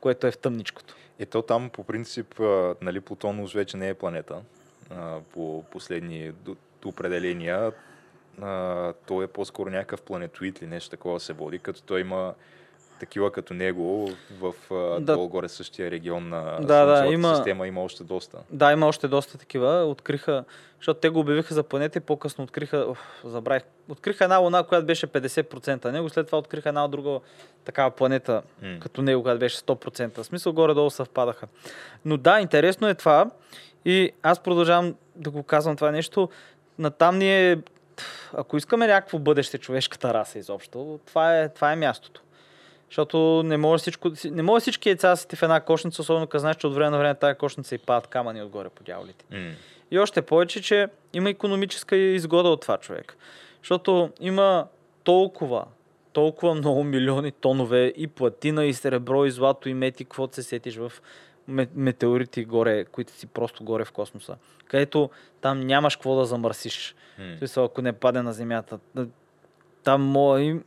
което е в тъмничкото. Ето там по принцип, нали, Плутон уж вече не е планета. По последни определения, той е по-скоро някакъв планетоид или нещо такова се води, като той има такива като него в Да. долу-горе същия регион на Да, да, има- система има още доста. Да, има още доста такива. Откриха, защото те го обявиха за планета и по-късно откриха, оф, забравих, откриха една луна, която беше 50% него, след това откриха една друга такава планета, М. като него, която беше 100%. В смисъл горе-долу съвпадаха. Но да, интересно е това и аз продължавам да го казвам това нещо. Натам ни е, ако искаме някакво бъдеще човешката раса изобщо, това е, това е мястото. Защото не може, всичко, не може всички яйца да си в една кошница, особено като знаеш, че от време на време тази кошница и падат камъни отгоре по дяволите. М. И още повече, че има економическа изгода от това човек. Защото има толкова, толкова много милиони тонове и платина, и сребро, и злато, и мети, каквото се сетиш в ме- метеорити горе, които си просто горе в космоса. Където там нямаш какво да замърсиш. В смисъл, ако не паде на Земята. Там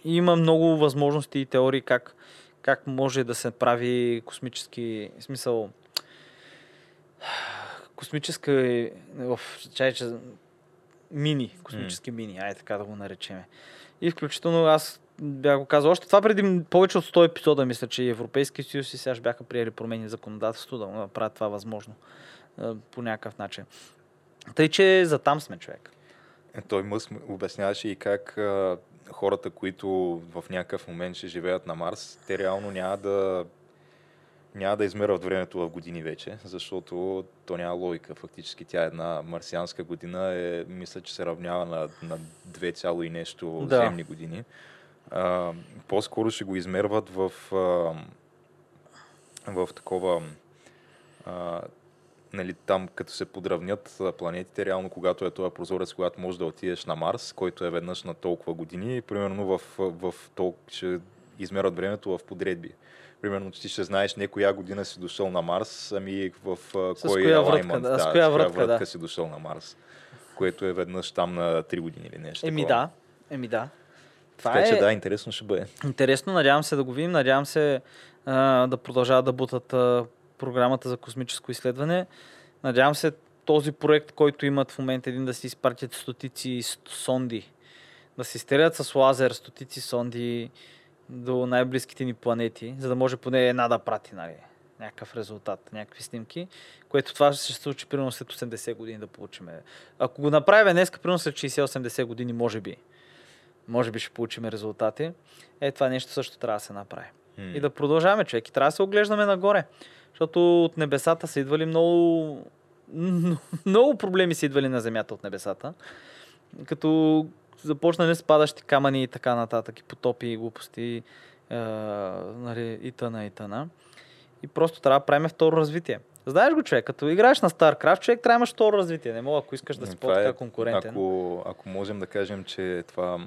има много възможности и теории как, как може да се прави космически в смисъл космическа в чай, че мини, космически мини, ай така да го наречеме. И включително аз бях го казал още това преди повече от 100 епизода, мисля, че Европейски съюз и сега ще бяха приели промени в законодателство да направят това възможно по някакъв начин. Тъй, че за там сме човек. Е, Той Мъс обясняваше и как а, хората, които в някакъв момент ще живеят на Марс, те реално няма да няма да измерват времето в години вече, защото то няма логика. Фактически тя една марсианска година е, мисля, че се равнява на, на 2 цяло и нещо Да. земни години. А, по-скоро ще го измерват в, а, в такова а, нали, там като се подравнят планетите, реално когато е този прозорец, когато можеш да отидеш на Марс, който е веднъж на толкова години, примерно в, в, в тол... ще измерят времето в подредби. Примерно ти ще знаеш не коя година си дошъл на Марс, ами в С кой коя вратка, алаймент, да, с коя вратка, вратка да. си дошъл на Марс, което е веднъж там на 3 години или нещо Еми такова. да, еми да. Това Така е че да, интересно ще бъде. интересно, надявам се да го видим, надявам се а, да продължават да бутат а, програмата за космическо изследване. Надявам се този проект, който имат в момента един да си изпратят стотици сонди, да се изстрелят с лазер стотици сонди до най-близките ни планети, за да може поне една да прати, нали, някакъв резултат, някакви снимки, което това ще се случи примерно след 80 години да получим. Ако го направим днес, примерно след 60-80 години, може би, може би ще получим резултати. Е, това нещо също трябва да се направи. М. и да продължаваме, човек. И трябва да се оглеждаме нагоре. Защото от небесата са идвали много... Много проблеми са идвали на земята от небесата. Като започнали с падащи камъни и така нататък, и потопи, и глупости, е, нали, и тъна, и тъна. И просто трябва да правим второ развитие. Знаеш го, човек, като играеш на StarCraft, човек трябва да имаш второ развитие. Не мога, ако искаш да си Това по-така конкурентен. Ако, ако можем да кажем, че това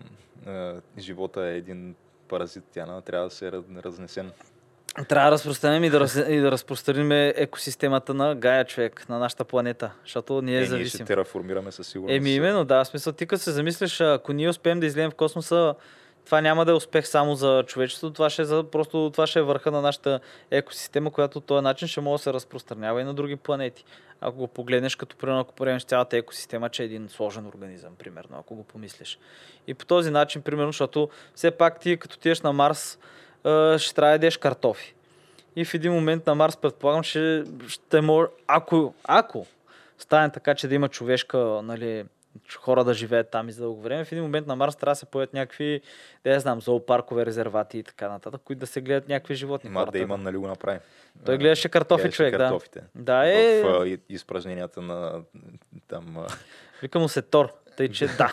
е, живота е един паразит, Тяна, трябва да се разнесем. Трябва да разпространим и да, раз, и да разпространим екосистемата на Гая, човек, на нашата планета. Защото ние Е, ние зависим. ще тераформираме със сигурност. Еми именно, да. В смисъл, ти като се замислиш, ако ние успеем да излезем в космоса, това няма да е успех само за човечеството, това ще е, за, просто, това ще е върха на нашата екосистема, която този начин ще може да се разпространява и на други планети. Ако го погледнеш, като примерно, ако приемеш цялата екосистема, че е един сложен организъм, примерно, ако го помислиш. И по този начин, примерно, защото все пак ти като тиеш на Марс, ще трябва да ядеш картофи. И в един момент на Марс, предполагам, че ще може, ако, ако стане така, че да има човешка, нали, хора да живеят там и за дълго време, в един момент на Марс трябва да се поят някакви, да я знам, зоопаркове, резервати и така нататък, които да се гледат някакви животни. Ма хората. Дейман нали го направи. Той гледаше картофи, Гледаше човек, картофите. да. Да, е, В а, и- изпражненията на там а, вика му се Тор, тъй че да,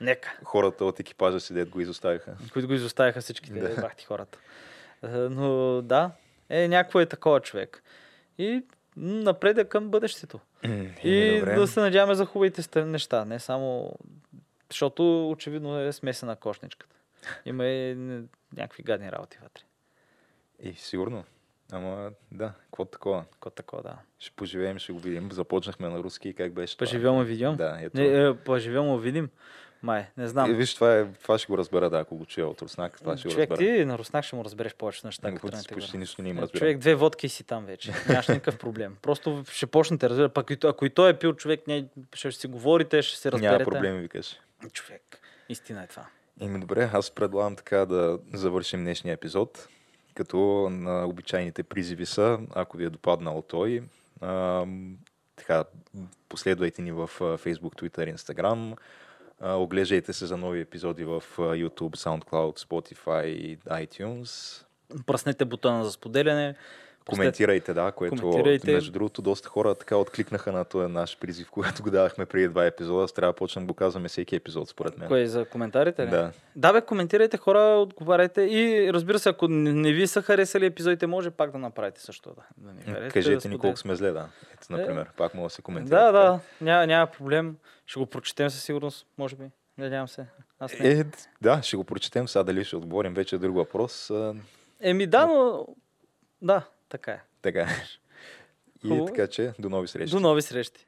нека. хората от екипажа си, дед го изоставиха. които го изоставяха всичките Да. да. бахти хората. Е, Но да, е някакво е такова човек. И м, напред е към бъдещето. И добре. да се надяваме за хубавите неща, не само... Защото очевидно е смесена кошничката. Има и някакви гадни работи вътре. И сигурно. Ама да, какво такова? Ко такова, да. Ще поживеем, ще го видим. Започнахме на руски, как беше? Поживемо видим. Да, ето. Не, е, поживемо видим. Май, не Е, знам. виж, това, е, това ще го разбера, да, ако го чуя от руснак, това ще човек, го разбера. ти на руснак ще му разбереш повече неща, Ами, като тръгнете почти нищо не им Е, разбирам. Човек, две водки и си там вече. Нямаш никакъв проблем. Просто ще почнете, разбира. Пак и ако и той е пил човек, не, ще си говорите, ще се разберете. Няма проблеми, викаш. Човек, истина е това. Еми добре, аз предлагам така да завършим днешния епизод, като на обичайните призиви са, ако ви е допаднал той, ам, така, последвайте ни в а, Facebook, Twitter, Instagram, а, оглеждайте се за нови епизоди в YouTube, SoundCloud, Spotify и iTunes. Пръснете бутона за споделяне. Коментирайте, да, което Коментирайте. между другото доста хора така откликнаха на този наш призив, когато го давахме преди два епизода. Трябва да почнем да го казваме всеки епизод, според мен. Кое е за коментарите? ли? Да. Да, бе, коментирайте хора, отговаряйте и разбира се, ако не, ви са харесали епизодите, може пак да направите също. Да, да ни харесате, да Кажете ни споделите. колко сме зле, да. Ето, например, пак мога да се коментира. Да, да, няма, няма проблем. Ще го прочетем със сигурност, може би. Надявам се. Аз не. Е, да, ще го прочетем сега, дали ще отговорим, вече е друг въпрос. Еми да, но... Да, така е. така. И Хубаво. така че, до нови срещи. До нови срещи.